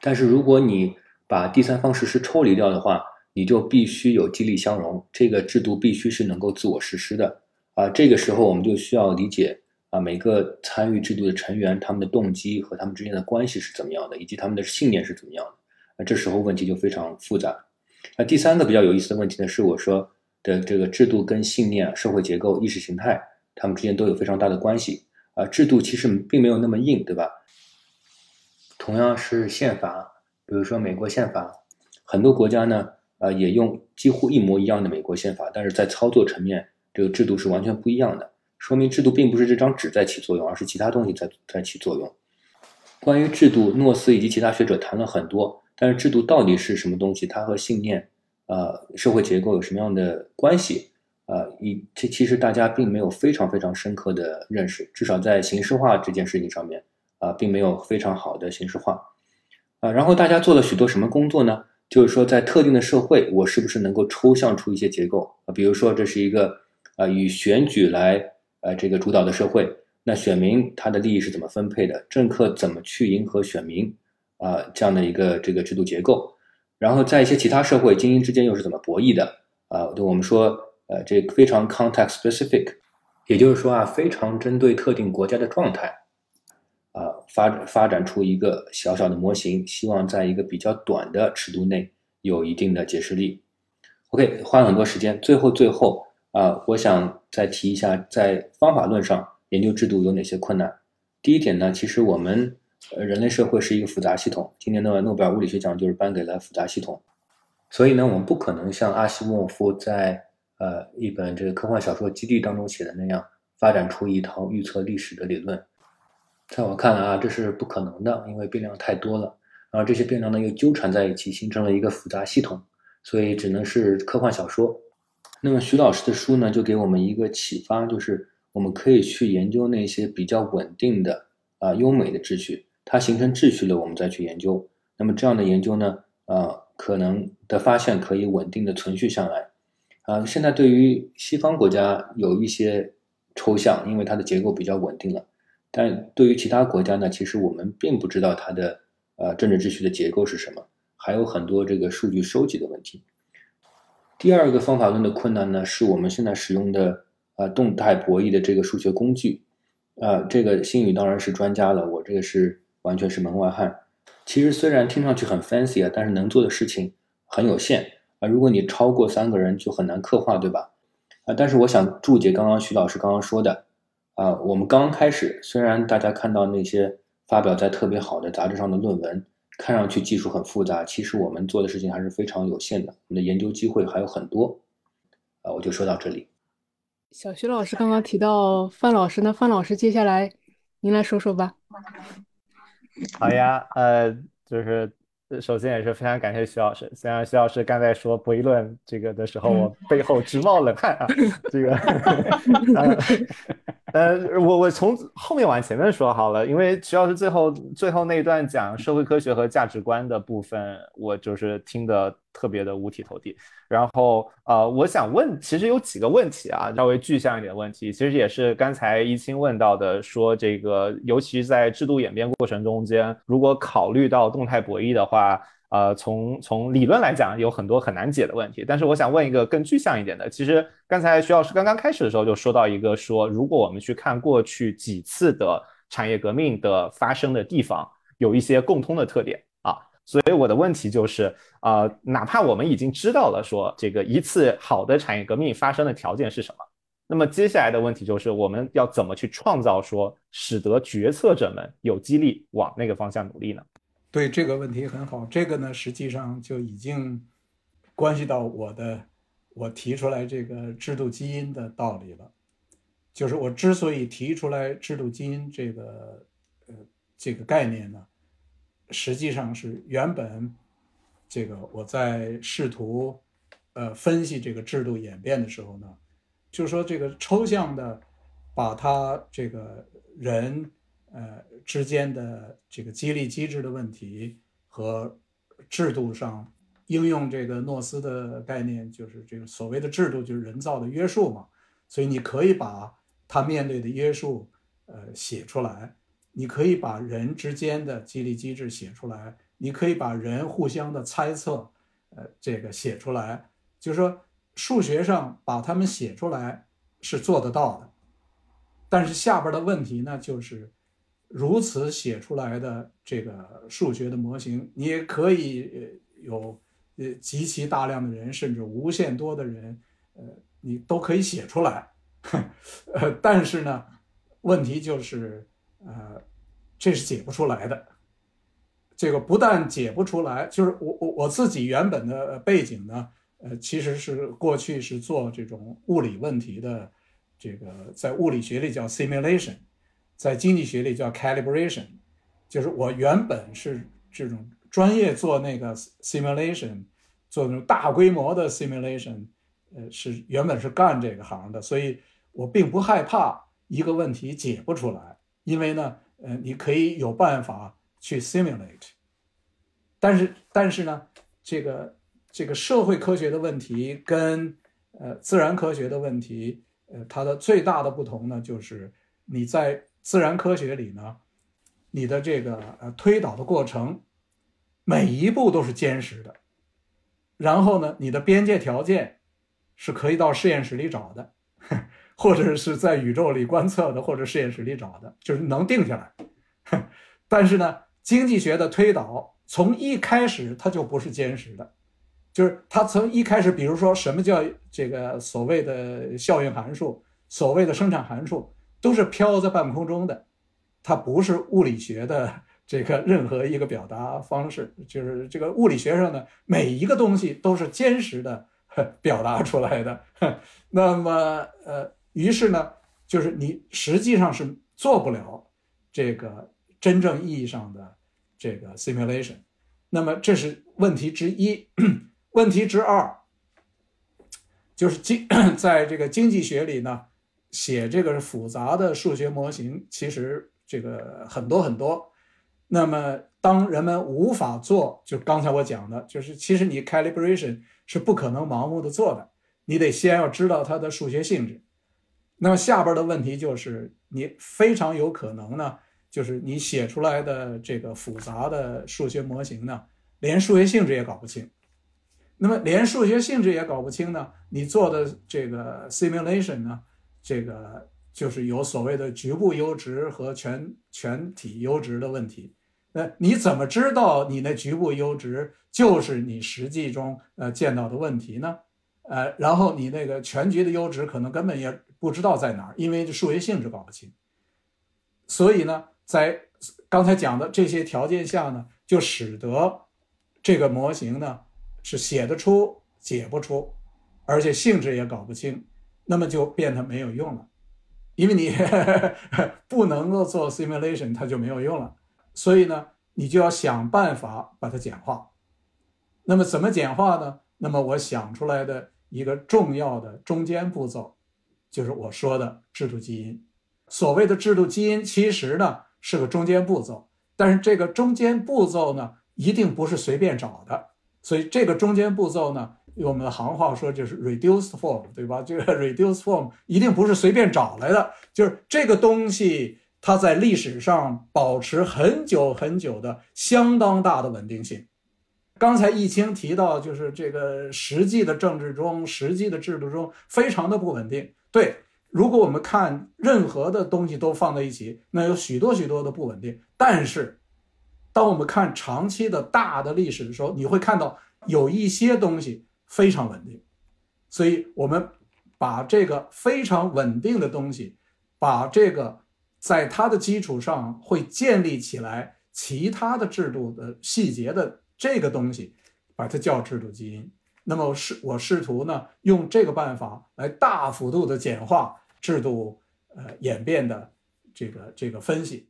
但是如果你把第三方实施抽离掉的话，你就必须有激励相容，这个制度必须是能够自我实施的。啊，这个时候我们就需要理解。啊，每个参与制度的成员，他们的动机和他们之间的关系是怎么样的，以及他们的信念是怎么样的？那这时候问题就非常复杂。那第三个比较有意思的问题呢，是我说的这个制度跟信念、社会结构、意识形态，他们之间都有非常大的关系。啊，制度其实并没有那么硬，对吧？同样是宪法，比如说美国宪法，很多国家呢，呃，也用几乎一模一样的美国宪法，但是在操作层面，这个制度是完全不一样的。说明制度并不是这张纸在起作用，而是其他东西在在起作用。关于制度，诺斯以及其他学者谈了很多，但是制度到底是什么东西？它和信念、呃，社会结构有什么样的关系？呃，以这其实大家并没有非常非常深刻的认识，至少在形式化这件事情上面，啊，并没有非常好的形式化。啊，然后大家做了许多什么工作呢？就是说，在特定的社会，我是不是能够抽象出一些结构？啊，比如说这是一个啊，以选举来。呃，这个主导的社会，那选民他的利益是怎么分配的？政客怎么去迎合选民？啊，这样的一个这个制度结构，然后在一些其他社会，精英之间又是怎么博弈的啊？就我们说，呃，这非常 context specific，也就是说啊，非常针对特定国家的状态，发发展出一个小小的模型，希望在一个比较短的尺度内有一定的解释力。OK，花了很多时间，最后最后啊，我想再提一下，在方法论上研究制度有哪些困难。第一点呢，其实我们。人类社会是一个复杂系统。今年的诺贝尔物理学奖就是颁给了复杂系统。所以呢，我们不可能像阿西莫夫在呃一本这个科幻小说《基地》当中写的那样，发展出一套预测历史的理论。在我看来啊，这是不可能的，因为变量太多了，然后这些变量呢又纠缠在一起，形成了一个复杂系统，所以只能是科幻小说。那么徐老师的书呢，就给我们一个启发，就是我们可以去研究那些比较稳定的啊优美的秩序。它形成秩序了，我们再去研究。那么这样的研究呢，呃，可能的发现可以稳定的存续下来。啊，现在对于西方国家有一些抽象，因为它的结构比较稳定了。但对于其他国家呢，其实我们并不知道它的呃政治秩序的结构是什么，还有很多这个数据收集的问题。第二个方法论的困难呢，是我们现在使用的呃动态博弈的这个数学工具。啊，这个新宇当然是专家了，我这个是。完全是门外汉。其实虽然听上去很 fancy 啊，但是能做的事情很有限啊。如果你超过三个人，就很难刻画，对吧？啊，但是我想注解刚刚徐老师刚刚说的啊，我们刚刚开始，虽然大家看到那些发表在特别好的杂志上的论文，看上去技术很复杂，其实我们做的事情还是非常有限的。我们的研究机会还有很多啊，我就说到这里。小徐老师刚刚提到范老师，那范老师接下来您来说说吧。好呀，呃，就是首先也是非常感谢徐老师。虽然徐老师刚才说博弈论这个的时候，我背后直冒冷汗啊，这个，呃，我我从后面往前面说好了，因为徐老师最后最后那一段讲社会科学和价值观的部分，我就是听得特别的五体投地。然后，呃，我想问，其实有几个问题啊，稍微具象一点的问题，其实也是刚才一清问到的，说这个，尤其是在制度演变过程中间，如果考虑到动态博弈的话，呃，从从理论来讲，有很多很难解的问题。但是我想问一个更具象一点的，其实刚才徐老师刚刚开始的时候就说到一个，说如果我们去看过去几次的产业革命的发生的地方，有一些共通的特点。所以我的问题就是，呃，哪怕我们已经知道了说这个一次好的产业革命发生的条件是什么，那么接下来的问题就是我们要怎么去创造说使得决策者们有激励往那个方向努力呢？对这个问题很好，这个呢实际上就已经关系到我的我提出来这个制度基因的道理了，就是我之所以提出来制度基因这个呃这个概念呢。实际上是原本，这个我在试图，呃，分析这个制度演变的时候呢，就是说这个抽象的，把它这个人，呃之间的这个激励机制的问题和制度上应用这个诺斯的概念，就是这个所谓的制度就是人造的约束嘛，所以你可以把他面对的约束，呃，写出来。你可以把人之间的激励机制写出来，你可以把人互相的猜测，呃，这个写出来，就是说数学上把它们写出来是做得到的，但是下边的问题呢，就是如此写出来的这个数学的模型，你也可以有呃极其大量的人，甚至无限多的人，呃，你都可以写出来，呃，但是呢，问题就是。呃，这是解不出来的。这个不但解不出来，就是我我我自己原本的背景呢，呃，其实是过去是做这种物理问题的，这个在物理学里叫 simulation，在经济学里叫 calibration，就是我原本是这种专业做那个 simulation，做那种大规模的 simulation，呃，是原本是干这个行的，所以我并不害怕一个问题解不出来。因为呢，呃，你可以有办法去 simulate，但是但是呢，这个这个社会科学的问题跟呃自然科学的问题，呃，它的最大的不同呢，就是你在自然科学里呢，你的这个呃推导的过程，每一步都是坚实的，然后呢，你的边界条件是可以到实验室里找的，或者是在宇宙里观测的，或者实验室里找的，就是能定下来。但是呢，经济学的推导从一开始它就不是坚实的，就是它从一开始，比如说什么叫这个所谓的效应函数，所谓的生产函数，都是飘在半空中的，它不是物理学的。这个任何一个表达方式，就是这个物理学上的每一个东西都是坚实的 表达出来的。那么，呃，于是呢，就是你实际上是做不了这个真正意义上的这个 simulation。那么这是问题之一。问题之二，就是经 在这个经济学里呢，写这个复杂的数学模型，其实这个很多很多。那么，当人们无法做，就刚才我讲的，就是其实你 calibration 是不可能盲目的做的，你得先要知道它的数学性质。那么下边的问题就是，你非常有可能呢，就是你写出来的这个复杂的数学模型呢，连数学性质也搞不清。那么连数学性质也搞不清呢，你做的这个 simulation 呢，这个就是有所谓的局部优值和全全体优值的问题。那你怎么知道你那局部优值就是你实际中呃见到的问题呢？呃，然后你那个全局的优值可能根本也不知道在哪儿，因为这数学性质搞不清。所以呢，在刚才讲的这些条件下呢，就使得这个模型呢是写得出解不出，而且性质也搞不清，那么就变得没有用了，因为你 不能够做 simulation，它就没有用了。所以呢，你就要想办法把它简化。那么怎么简化呢？那么我想出来的一个重要的中间步骤，就是我说的制度基因。所谓的制度基因，其实呢是个中间步骤，但是这个中间步骤呢，一定不是随便找的。所以这个中间步骤呢，用我们的行话说就是 reduced form，对吧？这个 reduced form 一定不是随便找来的，就是这个东西。它在历史上保持很久很久的相当大的稳定性。刚才易清提到，就是这个实际的政治中、实际的制度中非常的不稳定。对，如果我们看任何的东西都放在一起，那有许多许多的不稳定。但是，当我们看长期的大的历史的时候，你会看到有一些东西非常稳定。所以，我们把这个非常稳定的东西，把这个。在它的基础上会建立起来其他的制度的细节的这个东西，把它叫制度基因。那么试我试图呢用这个办法来大幅度的简化制度呃演变的这个这个分析。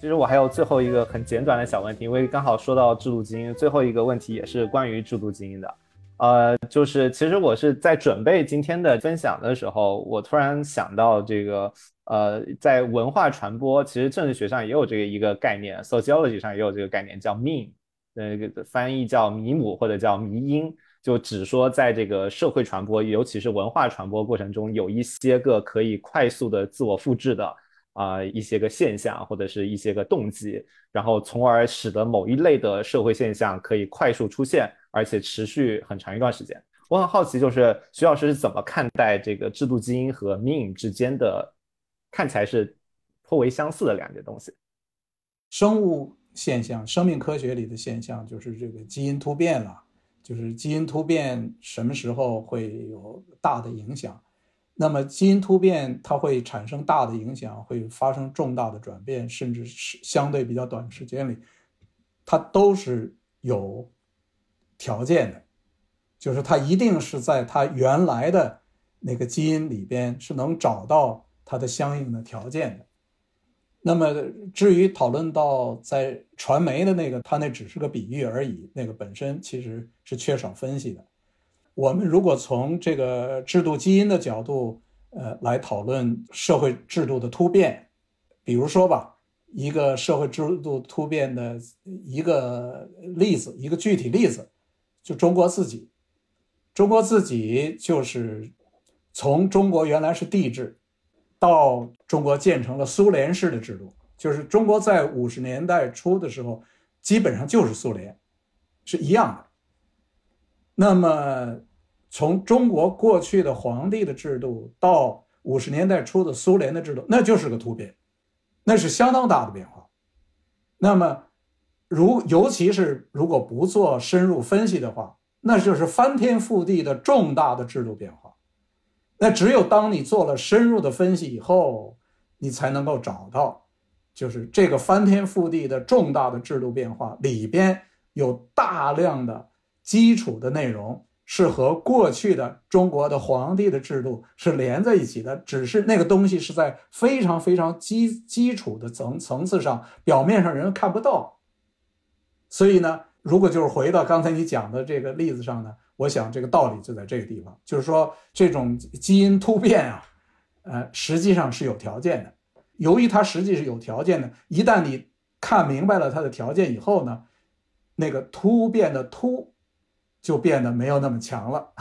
其实我还有最后一个很简短的小问题，因为刚好说到制度基因，最后一个问题也是关于制度基因的，呃，就是其实我是在准备今天的分享的时候，我突然想到这个，呃，在文化传播，其实政治学上也有这个一个概念，sociology 上也有这个概念，叫 meme，那个翻译叫迷母或者叫迷因，就只说在这个社会传播，尤其是文化传播过程中，有一些个可以快速的自我复制的。啊，一些个现象或者是一些个动机，然后从而使得某一类的社会现象可以快速出现，而且持续很长一段时间。我很好奇，就是徐老师是怎么看待这个制度基因和 meme 之间的看起来是颇为相似的两件东西？生物现象、生命科学里的现象就是这个基因突变了，就是基因突变什么时候会有大的影响？那么基因突变它会产生大的影响，会发生重大的转变，甚至是相对比较短时间里，它都是有条件的，就是它一定是在它原来的那个基因里边是能找到它的相应的条件的。那么至于讨论到在传媒的那个，它那只是个比喻而已，那个本身其实是缺少分析的。我们如果从这个制度基因的角度，呃，来讨论社会制度的突变，比如说吧，一个社会制度突变的一个例子，一个具体例子，就中国自己，中国自己就是从中国原来是帝制，到中国建成了苏联式的制度，就是中国在五十年代初的时候，基本上就是苏联，是一样的。那么，从中国过去的皇帝的制度到五十年代初的苏联的制度，那就是个突变，那是相当大的变化。那么，如尤其是如果不做深入分析的话，那就是翻天覆地的重大的制度变化。那只有当你做了深入的分析以后，你才能够找到，就是这个翻天覆地的重大的制度变化里边有大量的基础的内容是和过去的中国的皇帝的制度是连在一起的，只是那个东西是在非常非常基基础的层层次上，表面上人看不到。所以呢，如果就是回到刚才你讲的这个例子上呢？我想这个道理就在这个地方，就是说这种基因突变啊，呃，实际上是有条件的。由于它实际是有条件的，一旦你看明白了它的条件以后呢，那个突变的突就变得没有那么强了。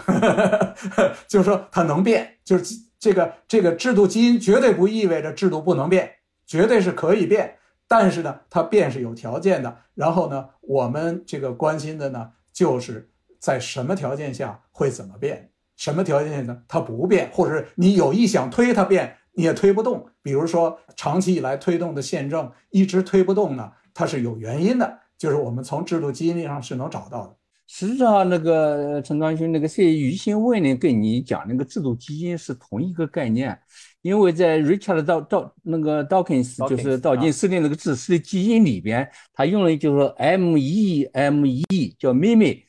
就是说它能变，就是这个这个制度基因绝对不意味着制度不能变，绝对是可以变。但是呢，它变是有条件的。然后呢，我们这个关心的呢，就是。在什么条件下会怎么变？什么条件下呢？它不变，或者是你有意想推它变，你也推不动。比如说，长期以来推动的宪政一直推不动呢，它是有原因的，就是我们从制度基因上是能找到的。实际上，那个陈章勋那个谢于新问呢，跟你讲那个制度基因是同一个概念，因为在 Richard 道道那个 Dawkins 就是道金斯的那个自私的基因里边，他用了就是 M E M E 叫 Mimi。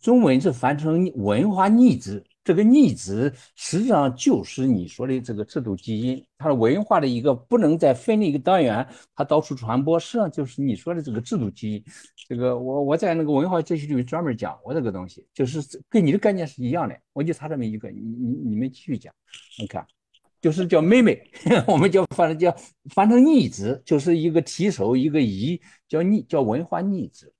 中文是翻成文化逆子，这个逆子实际上就是你说的这个制度基因，它的文化的一个不能再分的一个单元，它到处传播，实际上就是你说的这个制度基因。这个我我在那个文化哲学里面专门讲过这个东西，就是跟你的概念是一样的，我就差这么一个，你你你们继续讲，你看，就是叫妹妹，我们叫反正叫翻成逆子，就是一个提手一个姨，叫逆叫文化逆子。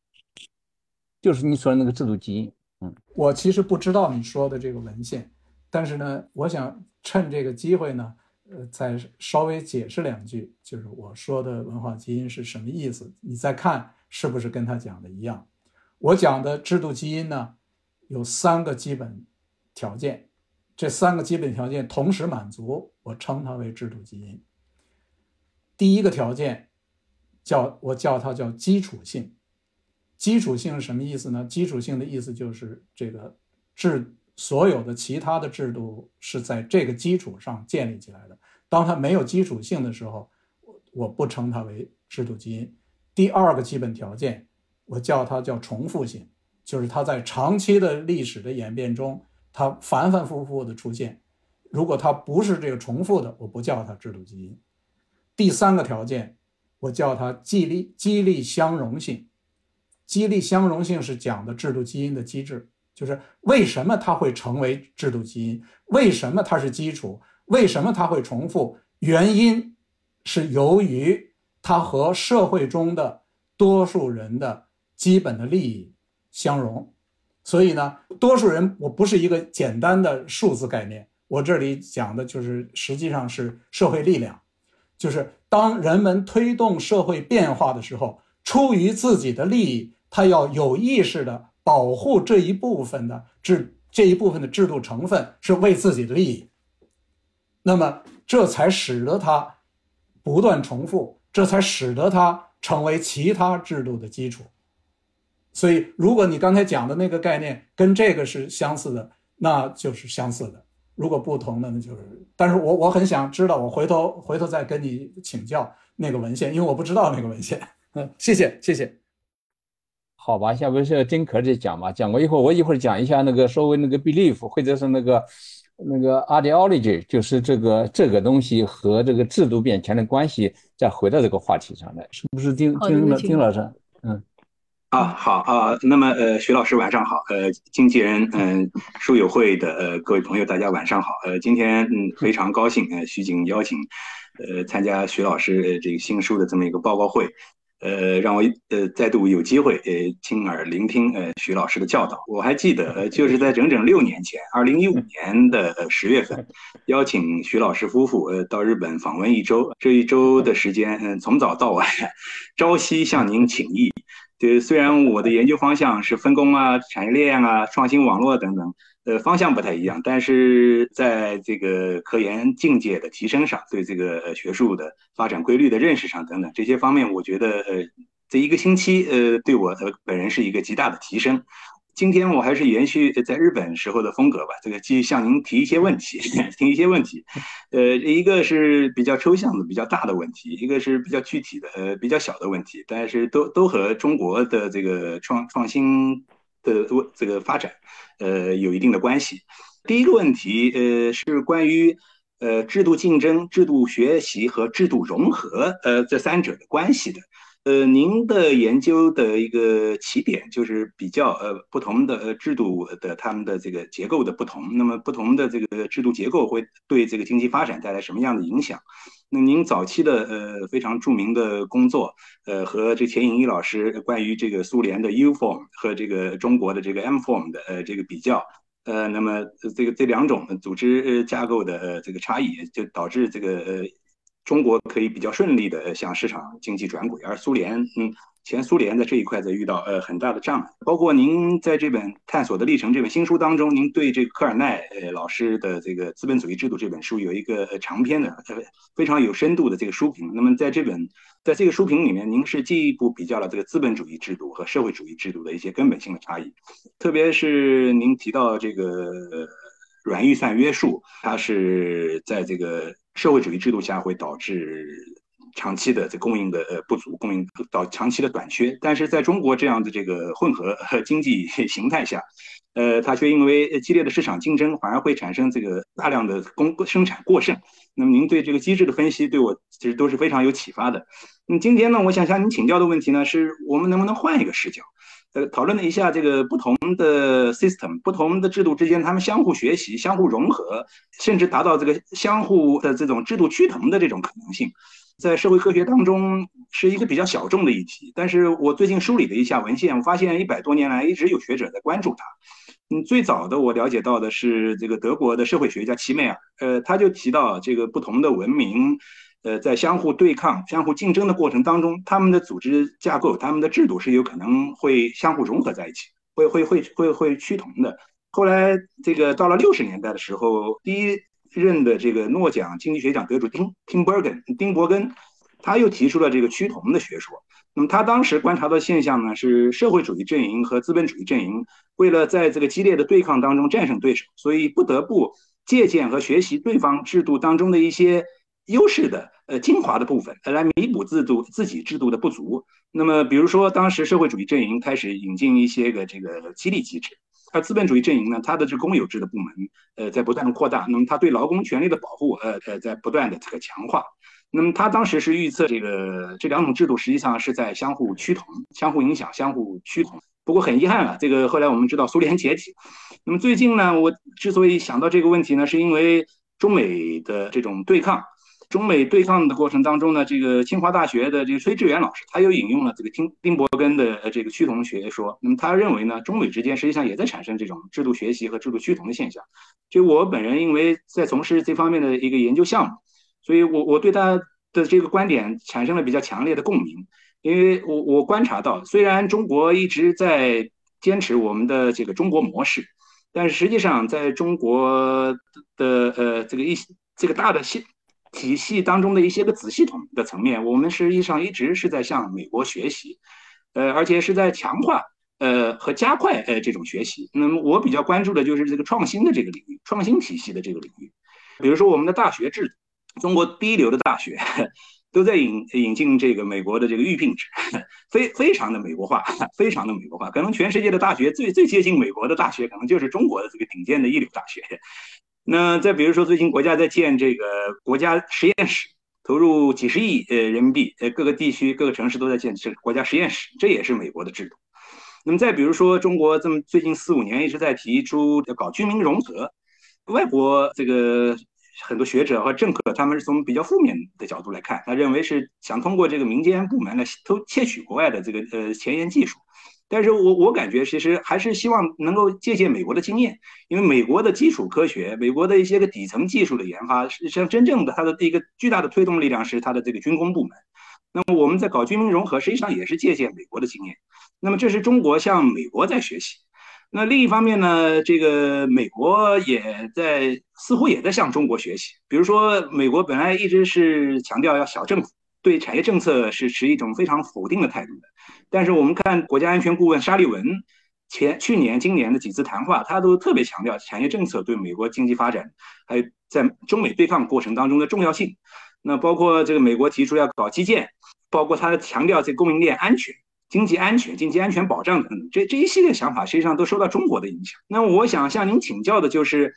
就是你说的那个制度基因，嗯，我其实不知道你说的这个文献，但是呢，我想趁这个机会呢，呃，再稍微解释两句，就是我说的文化基因是什么意思，你再看是不是跟他讲的一样。我讲的制度基因呢，有三个基本条件，这三个基本条件同时满足，我称它为制度基因。第一个条件叫我叫它叫基础性。基础性是什么意思呢？基础性的意思就是这个制所有的其他的制度是在这个基础上建立起来的。当它没有基础性的时候，我我不称它为制度基因。第二个基本条件，我叫它叫重复性，就是它在长期的历史的演变中，它反反复复的出现。如果它不是这个重复的，我不叫它制度基因。第三个条件，我叫它激励激励相容性。激励相容性是讲的制度基因的机制，就是为什么它会成为制度基因，为什么它是基础，为什么它会重复？原因是由于它和社会中的多数人的基本的利益相容。所以呢，多数人我不是一个简单的数字概念，我这里讲的就是实际上是社会力量，就是当人们推动社会变化的时候。出于自己的利益，他要有意识的保护这一部分的制这一部分的制度成分，是为自己的利益。那么，这才使得它不断重复，这才使得它成为其他制度的基础。所以，如果你刚才讲的那个概念跟这个是相似的，那就是相似的；如果不同的，那就是……但是我我很想知道，我回头回头再跟你请教那个文献，因为我不知道那个文献。嗯，谢谢谢谢。好吧，下面是丁壳在讲吧，讲过以后，我一会儿讲一下那个稍微那个 belief，或者是那个那个 ideology，就是这个这个东西和这个制度变迁的关系，再回到这个话题上来，是不是丁丁丁老师？嗯，啊好啊，那么呃，徐老师晚上好，呃，经纪人嗯书友会的呃各位朋友大家晚上好，呃，今天嗯非常高兴呃徐景邀请呃参加徐老师这个新书的这么一个报告会。呃，让我呃再度有机会呃亲耳聆听呃徐老师的教导。我还记得，呃，就是在整整六年前，二零一五年的十月份，邀请徐老师夫妇呃到日本访问一周，这一周的时间，嗯，从早到晚，朝夕向您请益。呃，虽然我的研究方向是分工啊、产业链啊、创新网络等等。呃，方向不太一样，但是在这个科研境界的提升上，对这个学术的发展规律的认识上等等这些方面，我觉得呃，这一个星期呃，对我呃本人是一个极大的提升。今天我还是延续在日本时候的风格吧，这个继续向您提一些问题，提一些问题。呃，一个是比较抽象的、比较大的问题，一个是比较具体的、呃比较小的问题，但是都都和中国的这个创创新。的这个发展，呃，有一定的关系。第一个问题，呃，是关于呃制度竞争、制度学习和制度融合，呃，这三者的关系的。呃，您的研究的一个起点就是比较呃不同的制度的它们的这个结构的不同，那么不同的这个制度结构会对这个经济发展带来什么样的影响？那您早期的呃非常著名的工作，呃和这钱颖一老师关于这个苏联的 U form 和这个中国的这个 M form 的呃这个比较，呃那么这个这两种组织架构的呃这个差异，就导致这个呃。中国可以比较顺利的向市场经济转轨，而苏联，嗯，前苏联在这一块在遇到呃很大的障碍。包括您在这本《探索的历程》这本新书当中，您对这个科尔奈呃老师的这个《资本主义制度》这本书有一个长篇的呃非常有深度的这个书评。那么在这本在这个书评里面，您是进一步比较了这个资本主义制度和社会主义制度的一些根本性的差异，特别是您提到这个软预算约束，它是在这个。社会主义制度下会导致长期的这供应的呃不足，供应导长期的短缺。但是在中国这样的这个混合经济 形态下，呃，它却因为激烈的市场竞争，反而会产生这个大量的供生产过剩。那么您对这个机制的分析，对我其实都是非常有启发的。那么今天呢，我想向您请教的问题呢，是我们能不能换一个视角？呃，讨论了一下这个不同的 system、不同的制度之间，他们相互学习、相互融合，甚至达到这个相互的这种制度趋同的这种可能性，在社会科学当中是一个比较小众的议题。但是我最近梳理了一下文献，我发现一百多年来一直有学者在关注它。嗯，最早的我了解到的是这个德国的社会学家齐梅尔，呃，他就提到这个不同的文明。呃，在相互对抗、相互竞争的过程当中，他们的组织架构、他们的制度是有可能会相互融合在一起，会会会会会趋同的。后来，这个到了六十年代的时候，第一任的这个诺奖经济学奖得主丁丁伯根丁伯根，他又提出了这个趋同的学说。那么他当时观察到现象呢，是社会主义阵营和资本主义阵营为了在这个激烈的对抗当中战胜对手，所以不得不借鉴和学习对方制度当中的一些优势的。呃，精华的部分来弥补制度自己制度的不足。那么，比如说，当时社会主义阵营开始引进一些个这个激励机制，而资本主义阵营呢，它的这公有制的部门，呃，在不断的扩大。那么，它对劳工权利的保护，呃呃，在不断的这个强化。那么，他当时是预测这个这两种制度实际上是在相互趋同、相互影响、相互趋同。不过很遗憾啊，这个后来我们知道苏联解体。那么最近呢，我之所以想到这个问题呢，是因为中美的这种对抗。中美对抗的过程当中呢，这个清华大学的这个崔志远老师，他又引用了这个丁丁伯根的这个趋同学说。那么他认为呢，中美之间实际上也在产生这种制度学习和制度趋同的现象。就我本人因为在从事这方面的一个研究项目，所以我我对他的这个观点产生了比较强烈的共鸣。因为我我观察到，虽然中国一直在坚持我们的这个中国模式，但是实际上在中国的呃这个一这个大的系。体系当中的一些个子系统的层面，我们实际上一直是在向美国学习，呃，而且是在强化呃和加快呃这种学习。那么我比较关注的就是这个创新的这个领域，创新体系的这个领域。比如说我们的大学制度，中国第一流的大学 都在引引进这个美国的这个预聘制，非非常的美国化，非常的美国化。可能全世界的大学最最接近美国的大学，可能就是中国的这个顶尖的一流大学。那再比如说，最近国家在建这个国家实验室，投入几十亿呃人民币，呃各个地区各个城市都在建这国家实验室，这也是美国的制度。那么再比如说，中国这么最近四五年一直在提出要搞居民融合，外国这个很多学者和政客，他们是从比较负面的角度来看，他认为是想通过这个民间部门来偷窃取国外的这个呃前沿技术。但是我我感觉其实还是希望能够借鉴美国的经验，因为美国的基础科学，美国的一些个底层技术的研发，实际上真正的它的一个巨大的推动力量是它的这个军工部门。那么我们在搞军民融合，实际上也是借鉴美国的经验。那么这是中国向美国在学习。那另一方面呢，这个美国也在似乎也在向中国学习。比如说，美国本来一直是强调要小政府，对产业政策是持一种非常否定的态度的。但是我们看国家安全顾问沙利文前去年、今年的几次谈话，他都特别强调产业政策对美国经济发展，还有在中美对抗过程当中的重要性。那包括这个美国提出要搞基建，包括他强调这供应链安全、经济安全、经济安全保障等等，这这一系列想法实际上都受到中国的影响。那我想向您请教的就是，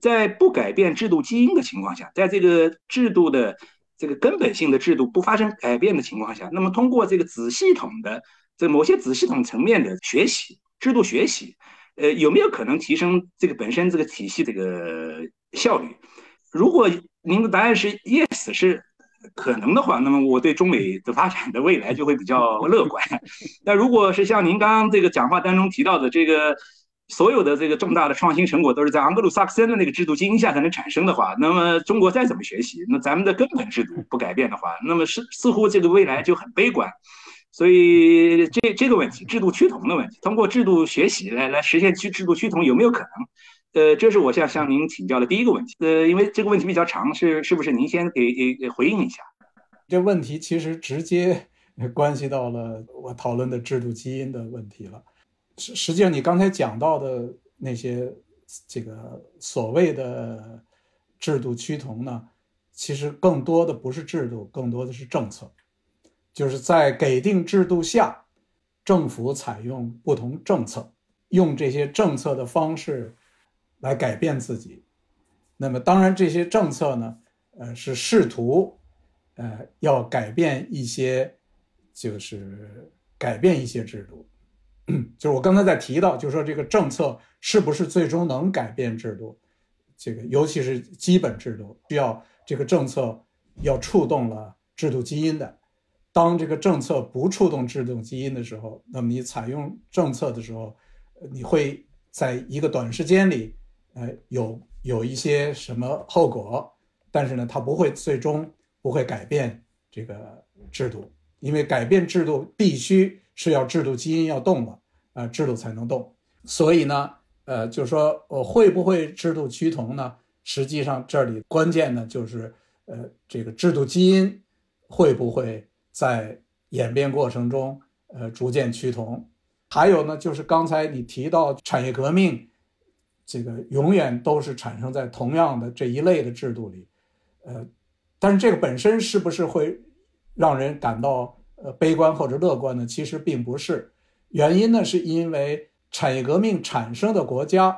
在不改变制度基因的情况下，在这个制度的。这个根本性的制度不发生改变的情况下，那么通过这个子系统的这某些子系统层面的学习制度学习，呃，有没有可能提升这个本身这个体系这个效率？如果您的答案是 yes 是可能的话，那么我对中美的发展的未来就会比较乐观。那如果是像您刚刚这个讲话当中提到的这个。所有的这个重大的创新成果都是在盎格鲁撒克森的那个制度基因下才能产生的话，那么中国再怎么学习，那咱们的根本制度不改变的话，那么是似乎这个未来就很悲观。所以这这个问题，制度趋同的问题，通过制度学习来来实现去制度趋同有没有可能？呃，这是我想向您请教的第一个问题。呃，因为这个问题比较长，是是不是您先给给回应一下？这问题其实直接关系到了我讨论的制度基因的问题了。实实际上，你刚才讲到的那些这个所谓的制度趋同呢，其实更多的不是制度，更多的是政策，就是在给定制度下，政府采用不同政策，用这些政策的方式来改变自己。那么，当然这些政策呢，呃，是试图呃要改变一些，就是改变一些制度。就是我刚才在提到，就是说这个政策是不是最终能改变制度？这个尤其是基本制度，需要这个政策要触动了制度基因的。当这个政策不触动制度基因的时候，那么你采用政策的时候，你会在一个短时间里，呃，有有一些什么后果？但是呢，它不会最终不会改变这个制度，因为改变制度必须。是要制度基因要动了，啊，制度才能动。所以呢，呃，就是说我会不会制度趋同呢？实际上这里关键呢就是，呃，这个制度基因会不会在演变过程中，呃，逐渐趋同？还有呢，就是刚才你提到产业革命，这个永远都是产生在同样的这一类的制度里，呃，但是这个本身是不是会让人感到？呃，悲观或者乐观呢？其实并不是，原因呢，是因为产业革命产生的国家，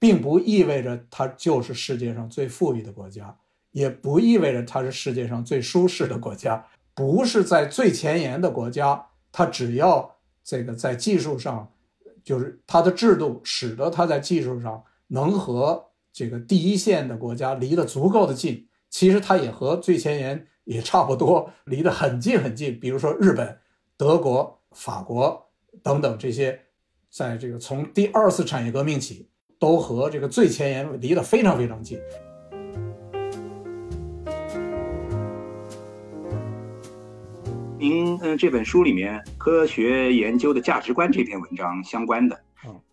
并不意味着它就是世界上最富裕的国家，也不意味着它是世界上最舒适的国家。不是在最前沿的国家，它只要这个在技术上，就是它的制度使得它在技术上能和这个第一线的国家离得足够的近，其实它也和最前沿。也差不多，离得很近很近。比如说日本、德国、法国等等这些，在这个从第二次产业革命起，都和这个最前沿离得非常非常近。您嗯，这本书里面科学研究的价值观这篇文章相关的。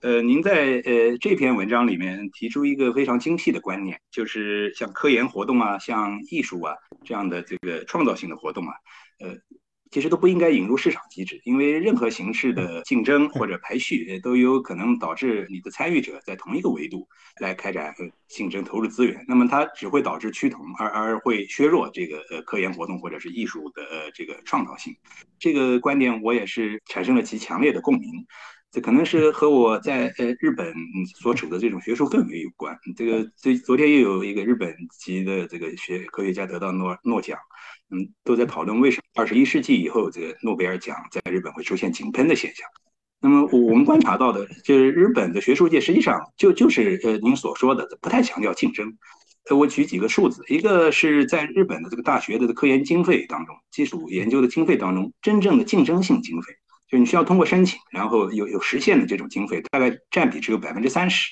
呃，您在呃这篇文章里面提出一个非常精辟的观念，就是像科研活动啊，像艺术啊这样的这个创造性的活动啊，呃，其实都不应该引入市场机制，因为任何形式的竞争或者排序都有可能导致你的参与者在同一个维度来开展竞争投入资源，那么它只会导致趋同，而而会削弱这个呃科研活动或者是艺术的呃这个创造性。这个观点我也是产生了极强烈的共鸣。这可能是和我在呃日本所处的这种学术氛围有关。这个这昨天又有一个日本籍的这个学科学家得到诺诺奖，嗯，都在讨论为什么二十一世纪以后这个诺贝尔奖在日本会出现井喷的现象。那么我我们观察到的就是日本的学术界实际上就就是呃您所说的不太强调竞争，呃我举几个数字，一个是在日本的这个大学的科研经费当中，基础研究的经费当中，真正的竞争性经费，就你需要通过申请，然后有有实现的这种经费，大概占比只有百分之三十。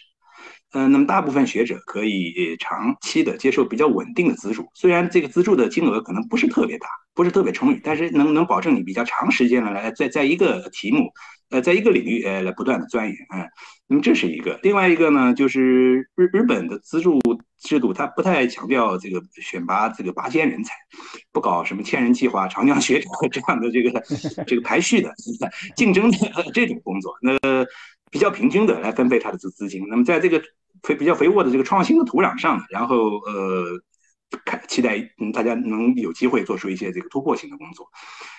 嗯，那么大部分学者可以长期的接受比较稳定的资助，虽然这个资助的金额可能不是特别大，不是特别充裕，但是能能保证你比较长时间的来在在一个题目，呃，在一个领域呃来不断的钻研，嗯，那么这是一个。另外一个呢，就是日日本的资助制度，它不太强调这个选拔这个拔尖人才，不搞什么千人计划、长江学者这样的这个 这个排序的竞争的这种工作，那比较平均的来分配它的资资金。那么在这个肥比较肥沃的这个创新的土壤上，然后呃，看期待嗯大家能有机会做出一些这个突破性的工作。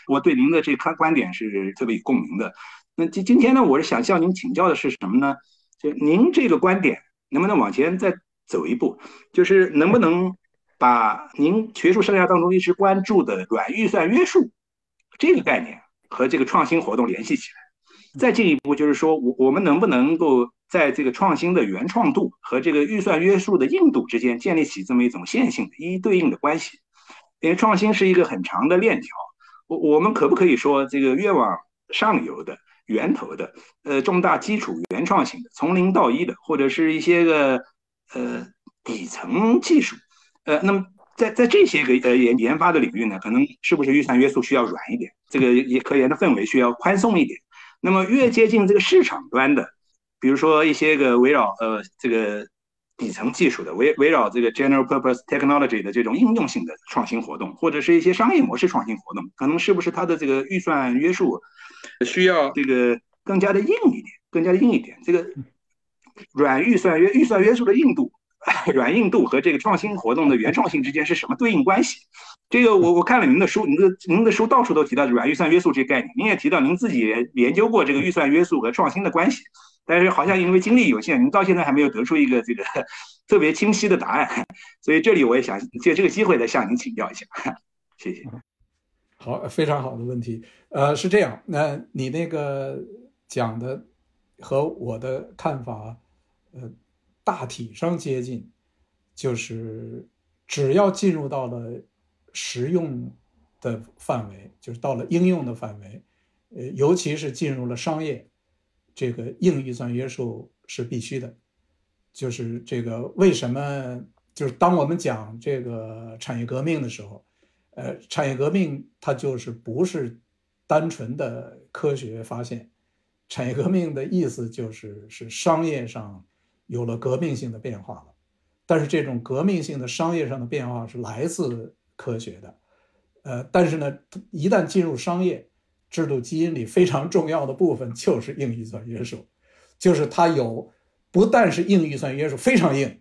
我对您的这看观点是特别有共鸣的。那今今天呢，我是想向您请教的是什么呢？就您这个观点能不能往前再走一步？就是能不能把您学术生涯当中一直关注的软预算约束这个概念和这个创新活动联系起来？再进一步就是说我我们能不能够？在这个创新的原创度和这个预算约束的硬度之间建立起这么一种线性的一一对应的关系，因为创新是一个很长的链条，我我们可不可以说这个越往上游的源头的，呃，重大基础原创性的，从零到一的，或者是一些个呃底层技术，呃，那么在在这些个呃研研发的领域呢，可能是不是预算约束需要软一点，这个也科研的氛围需要宽松一点，那么越接近这个市场端的。比如说一些个围绕呃这个底层技术的围围绕这个 general purpose technology 的这种应用性的创新活动，或者是一些商业模式创新活动，可能是不是它的这个预算约束需要这个更加的硬一点，更加的硬一点。这个软预算约预算约束的硬度，软硬度和这个创新活动的原创性之间是什么对应关系？这个我我看了您的书，您的您的书到处都提到软预算约束这个概念，您也提到您自己研究过这个预算约束和创新的关系。但是好像因为精力有限，您到现在还没有得出一个这个 特别清晰的答案，所以这里我也想借这个机会再向您请教一下，谢谢。好，非常好的问题。呃，是这样，那你那个讲的和我的看法，呃，大体上接近，就是只要进入到了实用的范围，就是到了应用的范围，呃，尤其是进入了商业。这个硬预算约束是必须的，就是这个为什么？就是当我们讲这个产业革命的时候，呃，产业革命它就是不是单纯的科学发现，产业革命的意思就是是商业上有了革命性的变化了，但是这种革命性的商业上的变化是来自科学的，呃，但是呢，一旦进入商业。制度基因里非常重要的部分就是硬预算约束，就是它有不但是硬预算约束非常硬，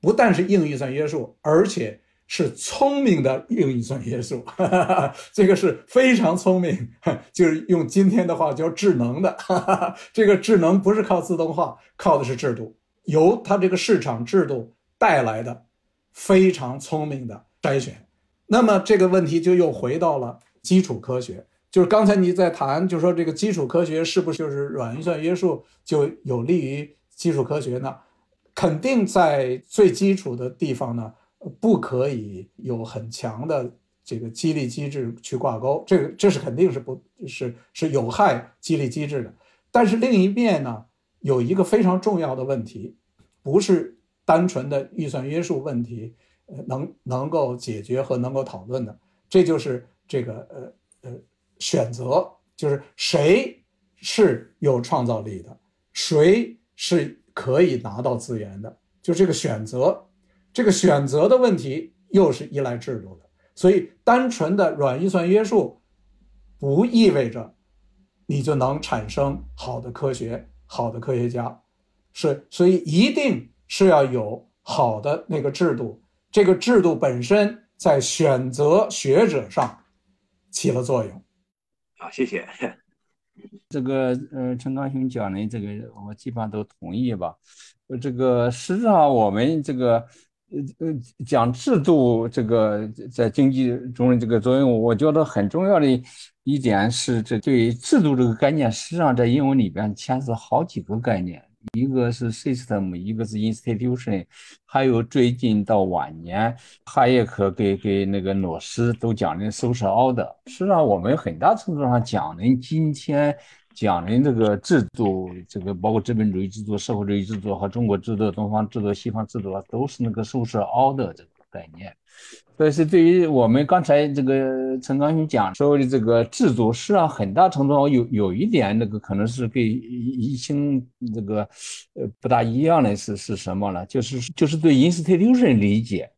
不但是硬预算约束，而且是聪明的硬预算约束，这个是非常聪明，就是用今天的话叫智能的。这个智能不是靠自动化，靠的是制度，由它这个市场制度带来的非常聪明的筛选。那么这个问题就又回到了基础科学。就是刚才你在谈，就说这个基础科学是不是就是软预算约束就有利于基础科学呢？肯定在最基础的地方呢，不可以有很强的这个激励机制去挂钩，这个这是肯定是不是是有害激励机制的。但是另一面呢，有一个非常重要的问题，不是单纯的预算约束问题，能能够解决和能够讨论的，这就是这个呃呃。选择就是谁是有创造力的，谁是可以拿到资源的，就这个选择，这个选择的问题又是依赖制度的。所以，单纯的软预算约束，不意味着你就能产生好的科学、好的科学家。是，所以一定是要有好的那个制度，这个制度本身在选择学者上起了作用。好，谢谢。这个呃，陈刚兄讲的这个，我基本上都同意吧。呃，这个实际上我们这个呃呃讲制度，这个在经济中的这个作用，我觉得很重要的一点是，这对制度这个概念，实际上在英文里边牵涉好几个概念。一个是 system，一个是 institution，还有最近到晚年，哈耶克给给那个诺斯都讲的 social order。实际上，我们很大程度上讲的今天讲的这个制度，这个包括资本主义制度、社会主义制度和中国制度、东方制度、西方制度啊，都是那个 social order 这个概念。但是对于我们刚才这个陈刚勋讲所谓的这个制度，实际上很大程度上有有一点那个可能是跟疫情这个呃不大一样的是是什么呢？就是就是对 institution 理解。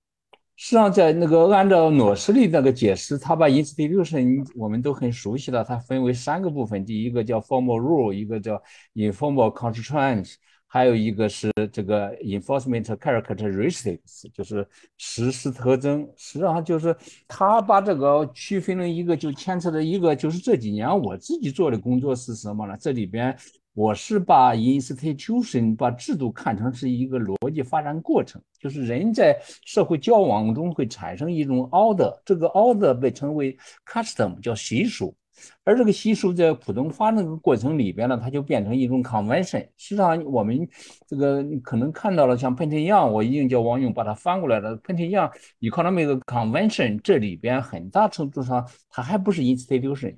实际上在那个按照诺斯的那个解释，他把 institution 我们都很熟悉了，它分为三个部分，第一个叫 formal rule，一个叫 informal constraints。还有一个是这个 enforcement characteristics，就是实施特征。实际上就是他把这个区分了一个，就牵扯的一个，就是这几年我自己做的工作是什么呢？这里边我是把 institution 把制度看成是一个逻辑发展过程，就是人在社会交往中会产生一种 order，这个 order 被称为 custom，叫习俗。而这个吸收在普通发那个过程里边呢它就变成一种 convention 实际上我们这个可能看到了像喷嚏一样我已经叫王勇把它翻过来了。喷嚏一样你靠那么一个 convention 这里边很大程度上它还不是 institution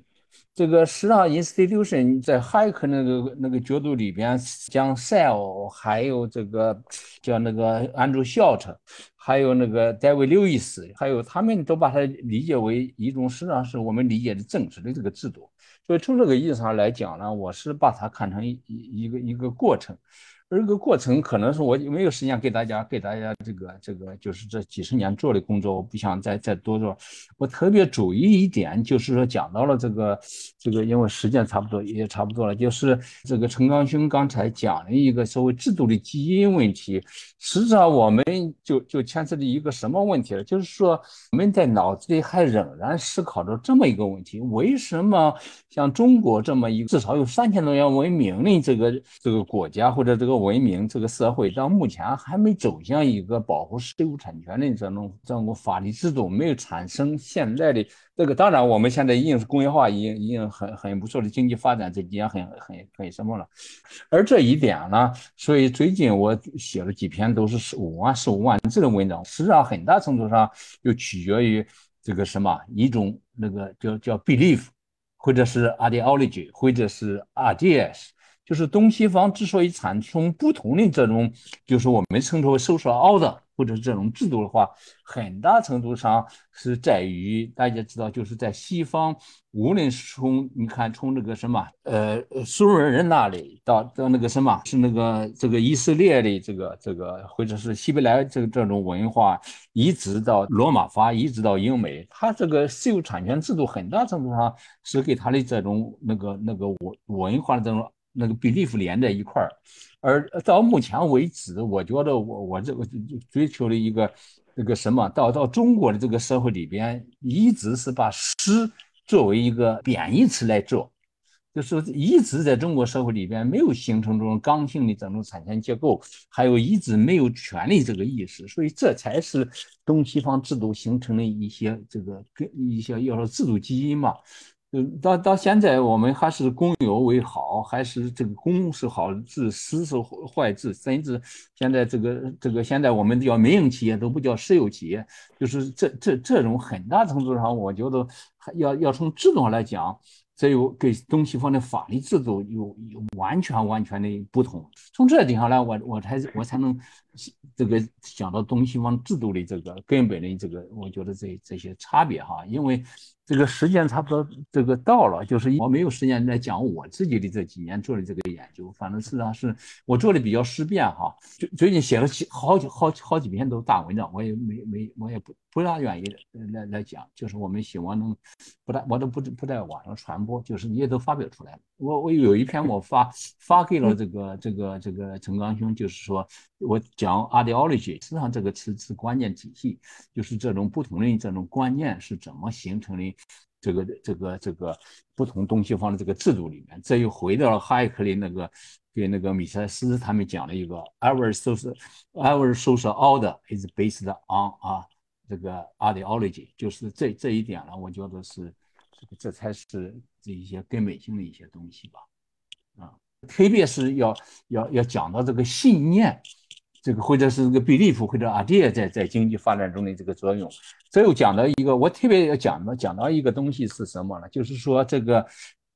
这个实际上 institution 在 hike 那个那个角度里边将 sell 还有这个叫那个 andrew short 还有那个戴维·刘易斯，还有他们都把它理解为一种实际上是我们理解的政治的这个制度。所以从这个意义上来讲呢，我是把它看成一一个一个过程。而这个过程可能是我没有时间给大家给大家这个这个就是这几十年做的工作，我不想再再多做。我特别注意一点，就是说讲到了这个这个，因为时间差不多也差不多了，就是这个陈刚勋刚才讲的一个所谓制度的基因问题。实际上，我们就就牵涉的一个什么问题呢？就是说我们在脑子里还仍然思考着这么一个问题：为什么像中国这么一个至少有三千多年文明的这个这个国家或者这个文明这个社会到目前还没走向一个保护私有产权的这种这种法律制度，没有产生现在的这个。当然，我们现在已经是工业化，已经已经很很不错的经济发展，这几年很很很什么了。而这一点呢，所以最近我写了几篇都是十五万十五万字的文章，实际上很大程度上就取决于这个什么一种那个叫叫 belief，或者是 ideology，或者是 ideas。就是东西方之所以产生不同的这种，就是我们称之为 social order 或者是这种制度的话，很大程度上是在于大家知道，就是在西方，无论是从你看从这个什么，呃，苏美人那里到到那个什么，是那个这个以色列的这个这个，或者是希伯来这这种文化，一直到罗马法，一直到英美，它这个私有产权制度很大程度上是给它的这种那个那个文文化的这种。那个 belief 连在一块儿，而到目前为止，我觉得我我这个追求的一个那个什么，到到中国的这个社会里边，一直是把诗作为一个贬义词来做，就是一直在中国社会里边没有形成这种刚性的这种产权结构，还有一直没有权利这个意识，所以这才是东西方制度形成的一些这个跟一些要说制度基因嘛。到到现在，我们还是公有为好，还是这个公是好字，私是坏字，甚至现在这个这个现在我们叫民营企业都不叫私有企业，就是这这这种很大程度上，我觉得要要从制度上来讲，这有跟东西方的法律制度有有完全完全的不同。从这点上来，我我才我才能这个讲到东西方制度的这个根本的这个，我觉得这这些差别哈，因为。这个时间差不多，这个到了，就是我没有时间来讲我自己的这几年做的这个研究，反正事实上是我做的比较思辨哈。最最近写了几好几好好几篇都大文章，我也没没我也不不大愿意来来讲，就是我们希望能不但我都不不在网上传播，就是你也都发表出来了。我我有一篇我发发给了这个这个这个陈刚兄，就是说我讲 ideology，实际上这个词是关键体系，就是这种不同的这种观念是怎么形成的。这个这个这个不同东西方的这个制度里面，这又回到了哈耶克的那个给那个米塞斯他们讲了一个 our social our social order is based on 啊这个 ideology，就是这这一点呢，我觉得是这才是这一些根本性的一些东西吧，啊。特别是要要要讲到这个信念，这个或者是这个 belief 或者 idea 在在经济发展中的这个作用。这又讲到一个，我特别要讲的讲到一个东西是什么呢？就是说这个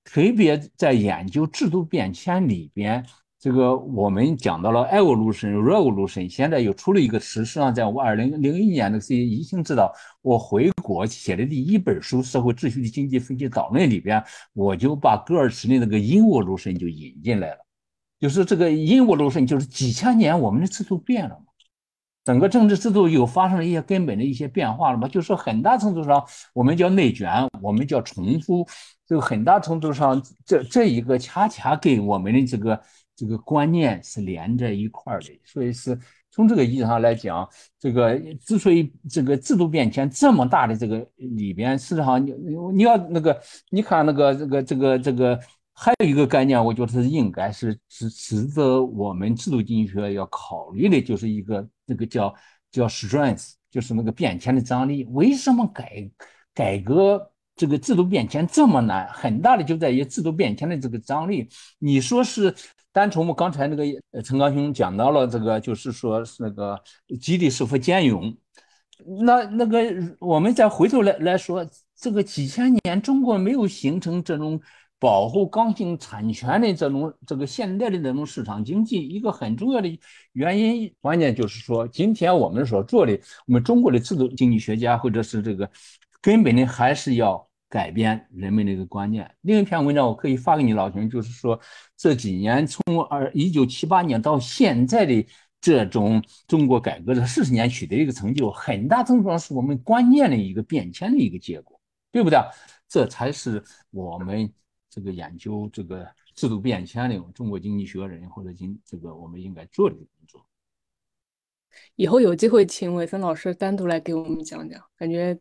特别在研究制度变迁里边。这个我们讲到了 evolution revolution，现在又出了一个词。实际上，在我二零零一年的时候，已经知道我回国写的第一本书《社会秩序的经济分析导论》里边，我就把戈尔茨的那个 evolution 就引进来了。就是这个 evolution，就是几千年我们的制度变了嘛，整个政治制度又发生了一些根本的一些变化了嘛。就是，很大程度上我们叫内卷，我们叫重复，就很大程度上，这这一个恰恰给我们的这个。这个观念是连在一块儿的，所以是从这个意义上来讲，这个之所以这个制度变迁这么大的这个里边，事实上你你要那个你看那个这个这个这个还有一个概念，我觉得是应该是值值得我们制度经济学要考虑的，就是一个这个叫叫 strength，就是那个变迁的张力。为什么改改革这个制度变迁这么难？很大的就在于制度变迁的这个张力。你说是？单从我们刚才那个陈刚兄讲到了这个，就是说那个基地是否兼容，那那个我们再回头来来说，这个几千年中国没有形成这种保护刚性产权的这种这个现代的这种市场经济，一个很重要的原因，关键就是说，今天我们所做的，我们中国的制度经济学家或者是这个根本的还是要。改变人们的一个观念。另一篇文章我可以发给你老兄，就是说这几年从二一九七八年到现在的这种中国改革的四十年取得一个成就，很大程度上是我们观念的一个变迁的一个结果，对不对？这才是我们这个研究这个制度变迁的中国经济学人或者经这个我们应该做的工作。以后有机会请伟森老师单独来给我们讲讲，感觉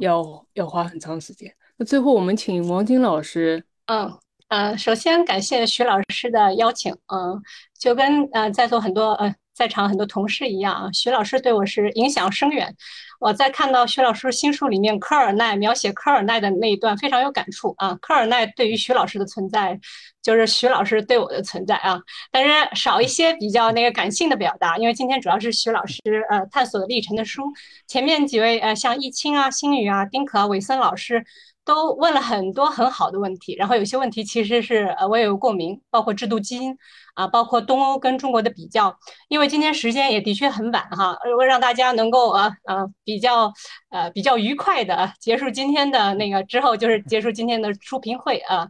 要要花很长时间。那最后我们请王晶老师。嗯呃，首先感谢徐老师的邀请。嗯，就跟呃在座很多呃在场很多同事一样，徐老师对我是影响深远。我在看到徐老师新书里面科尔奈描写科尔奈的那一段非常有感触啊。科尔奈对于徐老师的存在，就是徐老师对我的存在啊。但是少一些比较那个感性的表达，因为今天主要是徐老师呃探索的历程的书。前面几位呃像易清啊、星宇啊、丁可啊、韦森老师。都问了很多很好的问题，然后有些问题其实是呃我也有共鸣，包括制度基因啊，包括东欧跟中国的比较。因为今天时间也的确很晚哈，如果让大家能够呃呃比较呃比较愉快的结束今天的那个之后，就是结束今天的书评会啊，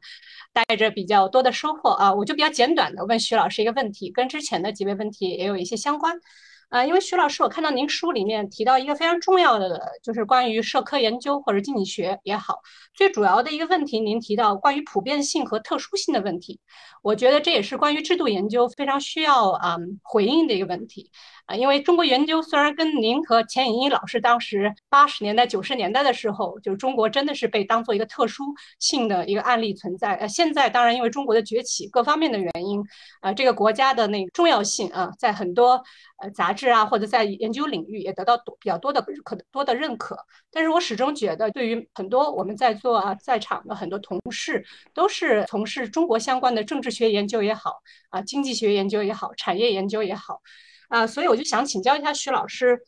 带着比较多的收获啊，我就比较简短的问徐老师一个问题，跟之前的几位问题也有一些相关。啊，因为徐老师，我看到您书里面提到一个非常重要的，就是关于社科研究或者经济学也好，最主要的一个问题，您提到关于普遍性和特殊性的问题，我觉得这也是关于制度研究非常需要啊回应的一个问题。啊，因为中国研究虽然跟您和钱颖一老师当时八十年代、九十年代的时候，就是中国真的是被当做一个特殊性的一个案例存在。呃，现在当然因为中国的崛起，各方面的原因，呃，这个国家的那个重要性啊，在很多呃杂志啊或者在研究领域也得到多比较多的可多的认可。但是我始终觉得，对于很多我们在座啊在场的很多同事，都是从事中国相关的政治学研究也好，啊，经济学研究也好，产业研究也好。啊，所以我就想请教一下徐老师，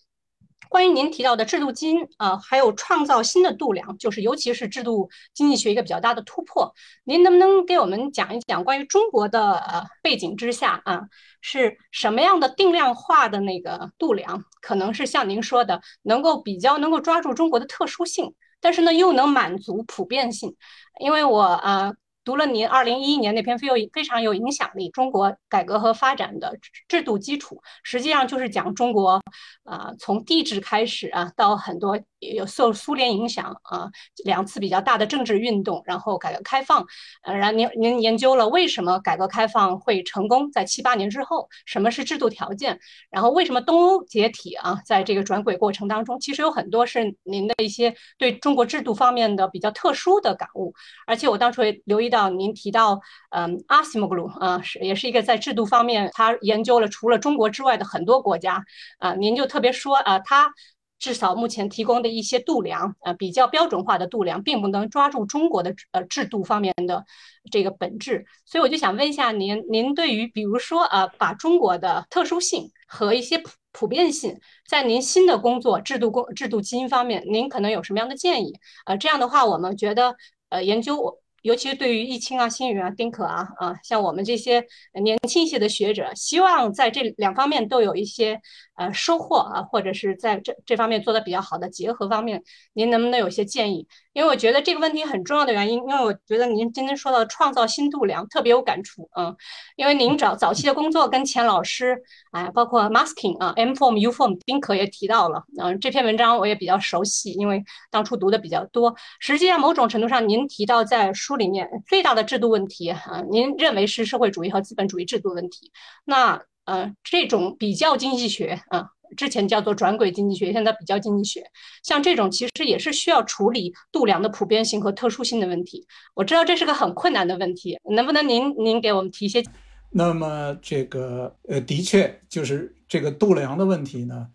关于您提到的制度基因啊，还有创造新的度量，就是尤其是制度经济学一个比较大的突破，您能不能给我们讲一讲关于中国的呃背景之下啊，是什么样的定量化的那个度量，可能是像您说的，能够比较能够抓住中国的特殊性，但是呢又能满足普遍性，因为我啊。读了您二零一一年那篇非有非常有影响力中国改革和发展的制度基础，实际上就是讲中国啊从帝制开始啊到很多有受苏联影响啊两次比较大的政治运动，然后改革开放，呃，然后您您研究了为什么改革开放会成功，在七八年之后，什么是制度条件，然后为什么东欧解体啊，在这个转轨过程当中，其实有很多是您的一些对中国制度方面的比较特殊的感悟，而且我当初也留意。到您提到，嗯，阿西莫格鲁啊，是也是一个在制度方面，他研究了除了中国之外的很多国家啊。您就特别说啊，他至少目前提供的一些度量，呃，比较标准化的度量，并不能抓住中国的呃制度方面的这个本质。所以我就想问一下您，您对于比如说呃，把中国的特殊性和一些普普遍性，在您新的工作制度工制度基因方面，您可能有什么样的建议？呃，这样的话，我们觉得呃研究。尤其是对于易清啊、新宇啊、丁可啊啊，像我们这些年轻一些的学者，希望在这两方面都有一些呃收获啊，或者是在这这方面做的比较好的结合方面，您能不能有些建议？因为我觉得这个问题很重要的原因，因为我觉得您今天说到创造新度量特别有感触啊，因为您早早期的工作跟钱老师，哎，包括 masking 啊，M form U form，丁可也提到了，嗯，这篇文章我也比较熟悉，因为当初读的比较多。实际上某种程度上，您提到在书里面最大的制度问题啊，您认为是社会主义和资本主义制度问题。那呃，这种比较经济学啊。之前叫做转轨经济学，现在比较经济学，像这种其实也是需要处理度量的普遍性和特殊性的问题。我知道这是个很困难的问题，能不能您您给我们提一些？那么这个呃，的确就是这个度量的问题呢，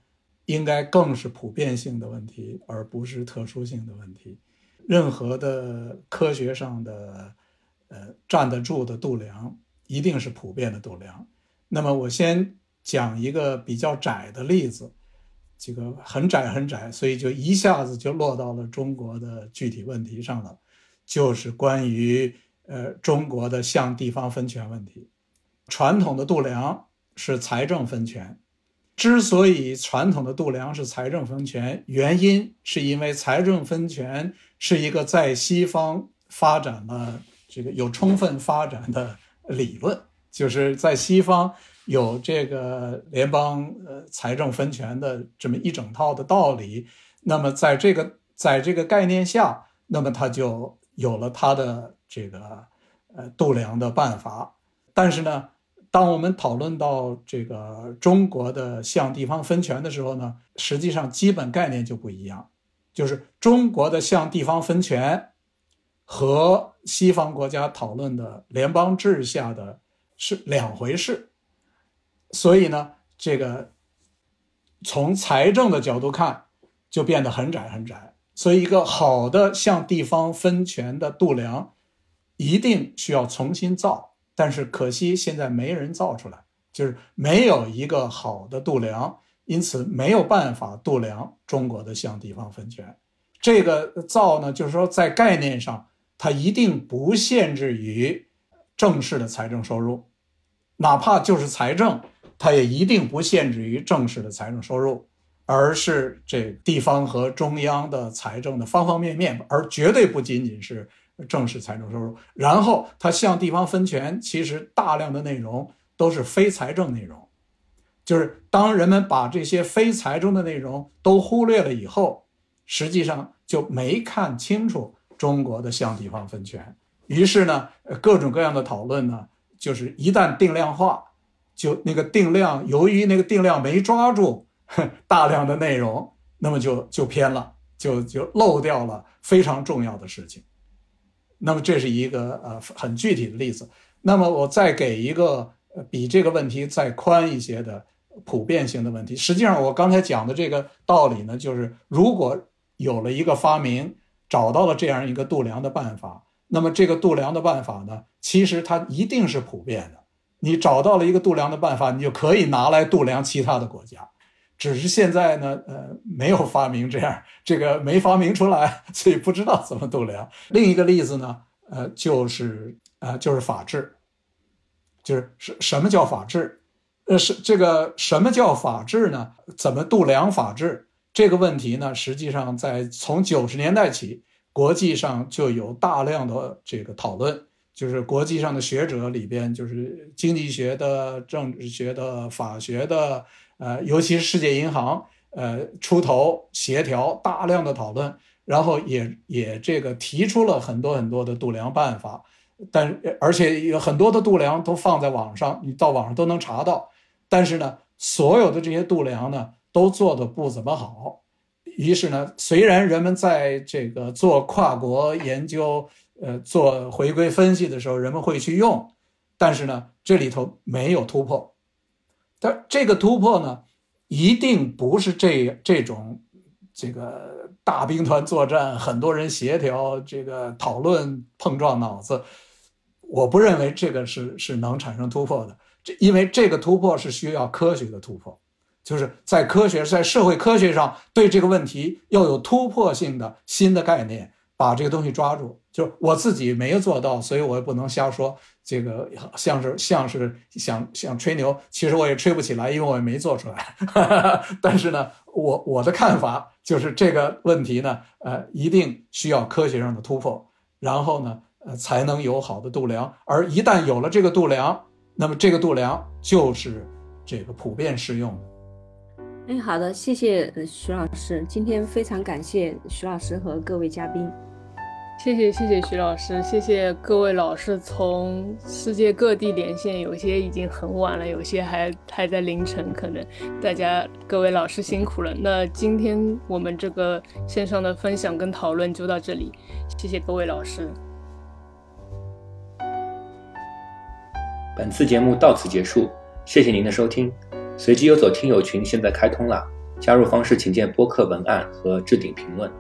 应该更是普遍性的问题，而不是特殊性的问题。任何的科学上的呃站得住的度量，一定是普遍的度量。那么我先。讲一个比较窄的例子，这个很窄很窄，所以就一下子就落到了中国的具体问题上了，就是关于呃中国的向地方分权问题。传统的度量是财政分权，之所以传统的度量是财政分权，原因是因为财政分权是一个在西方发展了这个有充分发展的理论，就是在西方。有这个联邦呃财政分权的这么一整套的道理，那么在这个在这个概念下，那么它就有了它的这个呃度量的办法。但是呢，当我们讨论到这个中国的向地方分权的时候呢，实际上基本概念就不一样，就是中国的向地方分权和西方国家讨论的联邦制下的是两回事。所以呢，这个从财政的角度看，就变得很窄很窄。所以，一个好的向地方分权的度量，一定需要重新造。但是可惜现在没人造出来，就是没有一个好的度量，因此没有办法度量中国的向地方分权。这个造呢，就是说在概念上，它一定不限制于正式的财政收入，哪怕就是财政。它也一定不限制于正式的财政收入，而是这地方和中央的财政的方方面面，而绝对不仅仅是正式财政收入。然后它向地方分权，其实大量的内容都是非财政内容，就是当人们把这些非财政的内容都忽略了以后，实际上就没看清楚中国的向地方分权。于是呢，各种各样的讨论呢，就是一旦定量化。就那个定量，由于那个定量没抓住大量的内容，那么就就偏了，就就漏掉了非常重要的事情。那么这是一个呃很具体的例子。那么我再给一个比这个问题再宽一些的普遍性的问题。实际上我刚才讲的这个道理呢，就是如果有了一个发明，找到了这样一个度量的办法，那么这个度量的办法呢，其实它一定是普遍的。你找到了一个度量的办法，你就可以拿来度量其他的国家，只是现在呢，呃，没有发明这样，这个没发明出来，所以不知道怎么度量。另一个例子呢，呃，就是呃，就是法治，就是什什么叫法治？呃，是这个什么叫法治呢？怎么度量法治这个问题呢？实际上，在从九十年代起，国际上就有大量的这个讨论。就是国际上的学者里边，就是经济学的、政治学的、法学的，呃，尤其是世界银行，呃，出头协调大量的讨论，然后也也这个提出了很多很多的度量办法，但而且有很多的度量都放在网上，你到网上都能查到，但是呢，所有的这些度量呢，都做的不怎么好，于是呢，虽然人们在这个做跨国研究。呃，做回归分析的时候，人们会去用，但是呢，这里头没有突破。但这个突破呢，一定不是这这种这个大兵团作战，很多人协调，这个讨论碰撞脑子，我不认为这个是是能产生突破的。这因为这个突破是需要科学的突破，就是在科学在社会科学上对这个问题要有突破性的新的概念，把这个东西抓住。就是我自己没有做到，所以我也不能瞎说。这个像是像是想想吹牛，其实我也吹不起来，因为我也没做出来。但是呢，我我的看法就是这个问题呢，呃，一定需要科学上的突破，然后呢，呃，才能有好的度量。而一旦有了这个度量，那么这个度量就是这个普遍适用的。哎，好的，谢谢徐老师，今天非常感谢徐老师和各位嘉宾。谢谢谢谢徐老师，谢谢各位老师从世界各地连线，有些已经很晚了，有些还还在凌晨，可能大家各位老师辛苦了。那今天我们这个线上的分享跟讨论就到这里，谢谢各位老师。本次节目到此结束，谢谢您的收听。随机游走听友群现在开通了，加入方式请见播客文案和置顶评论。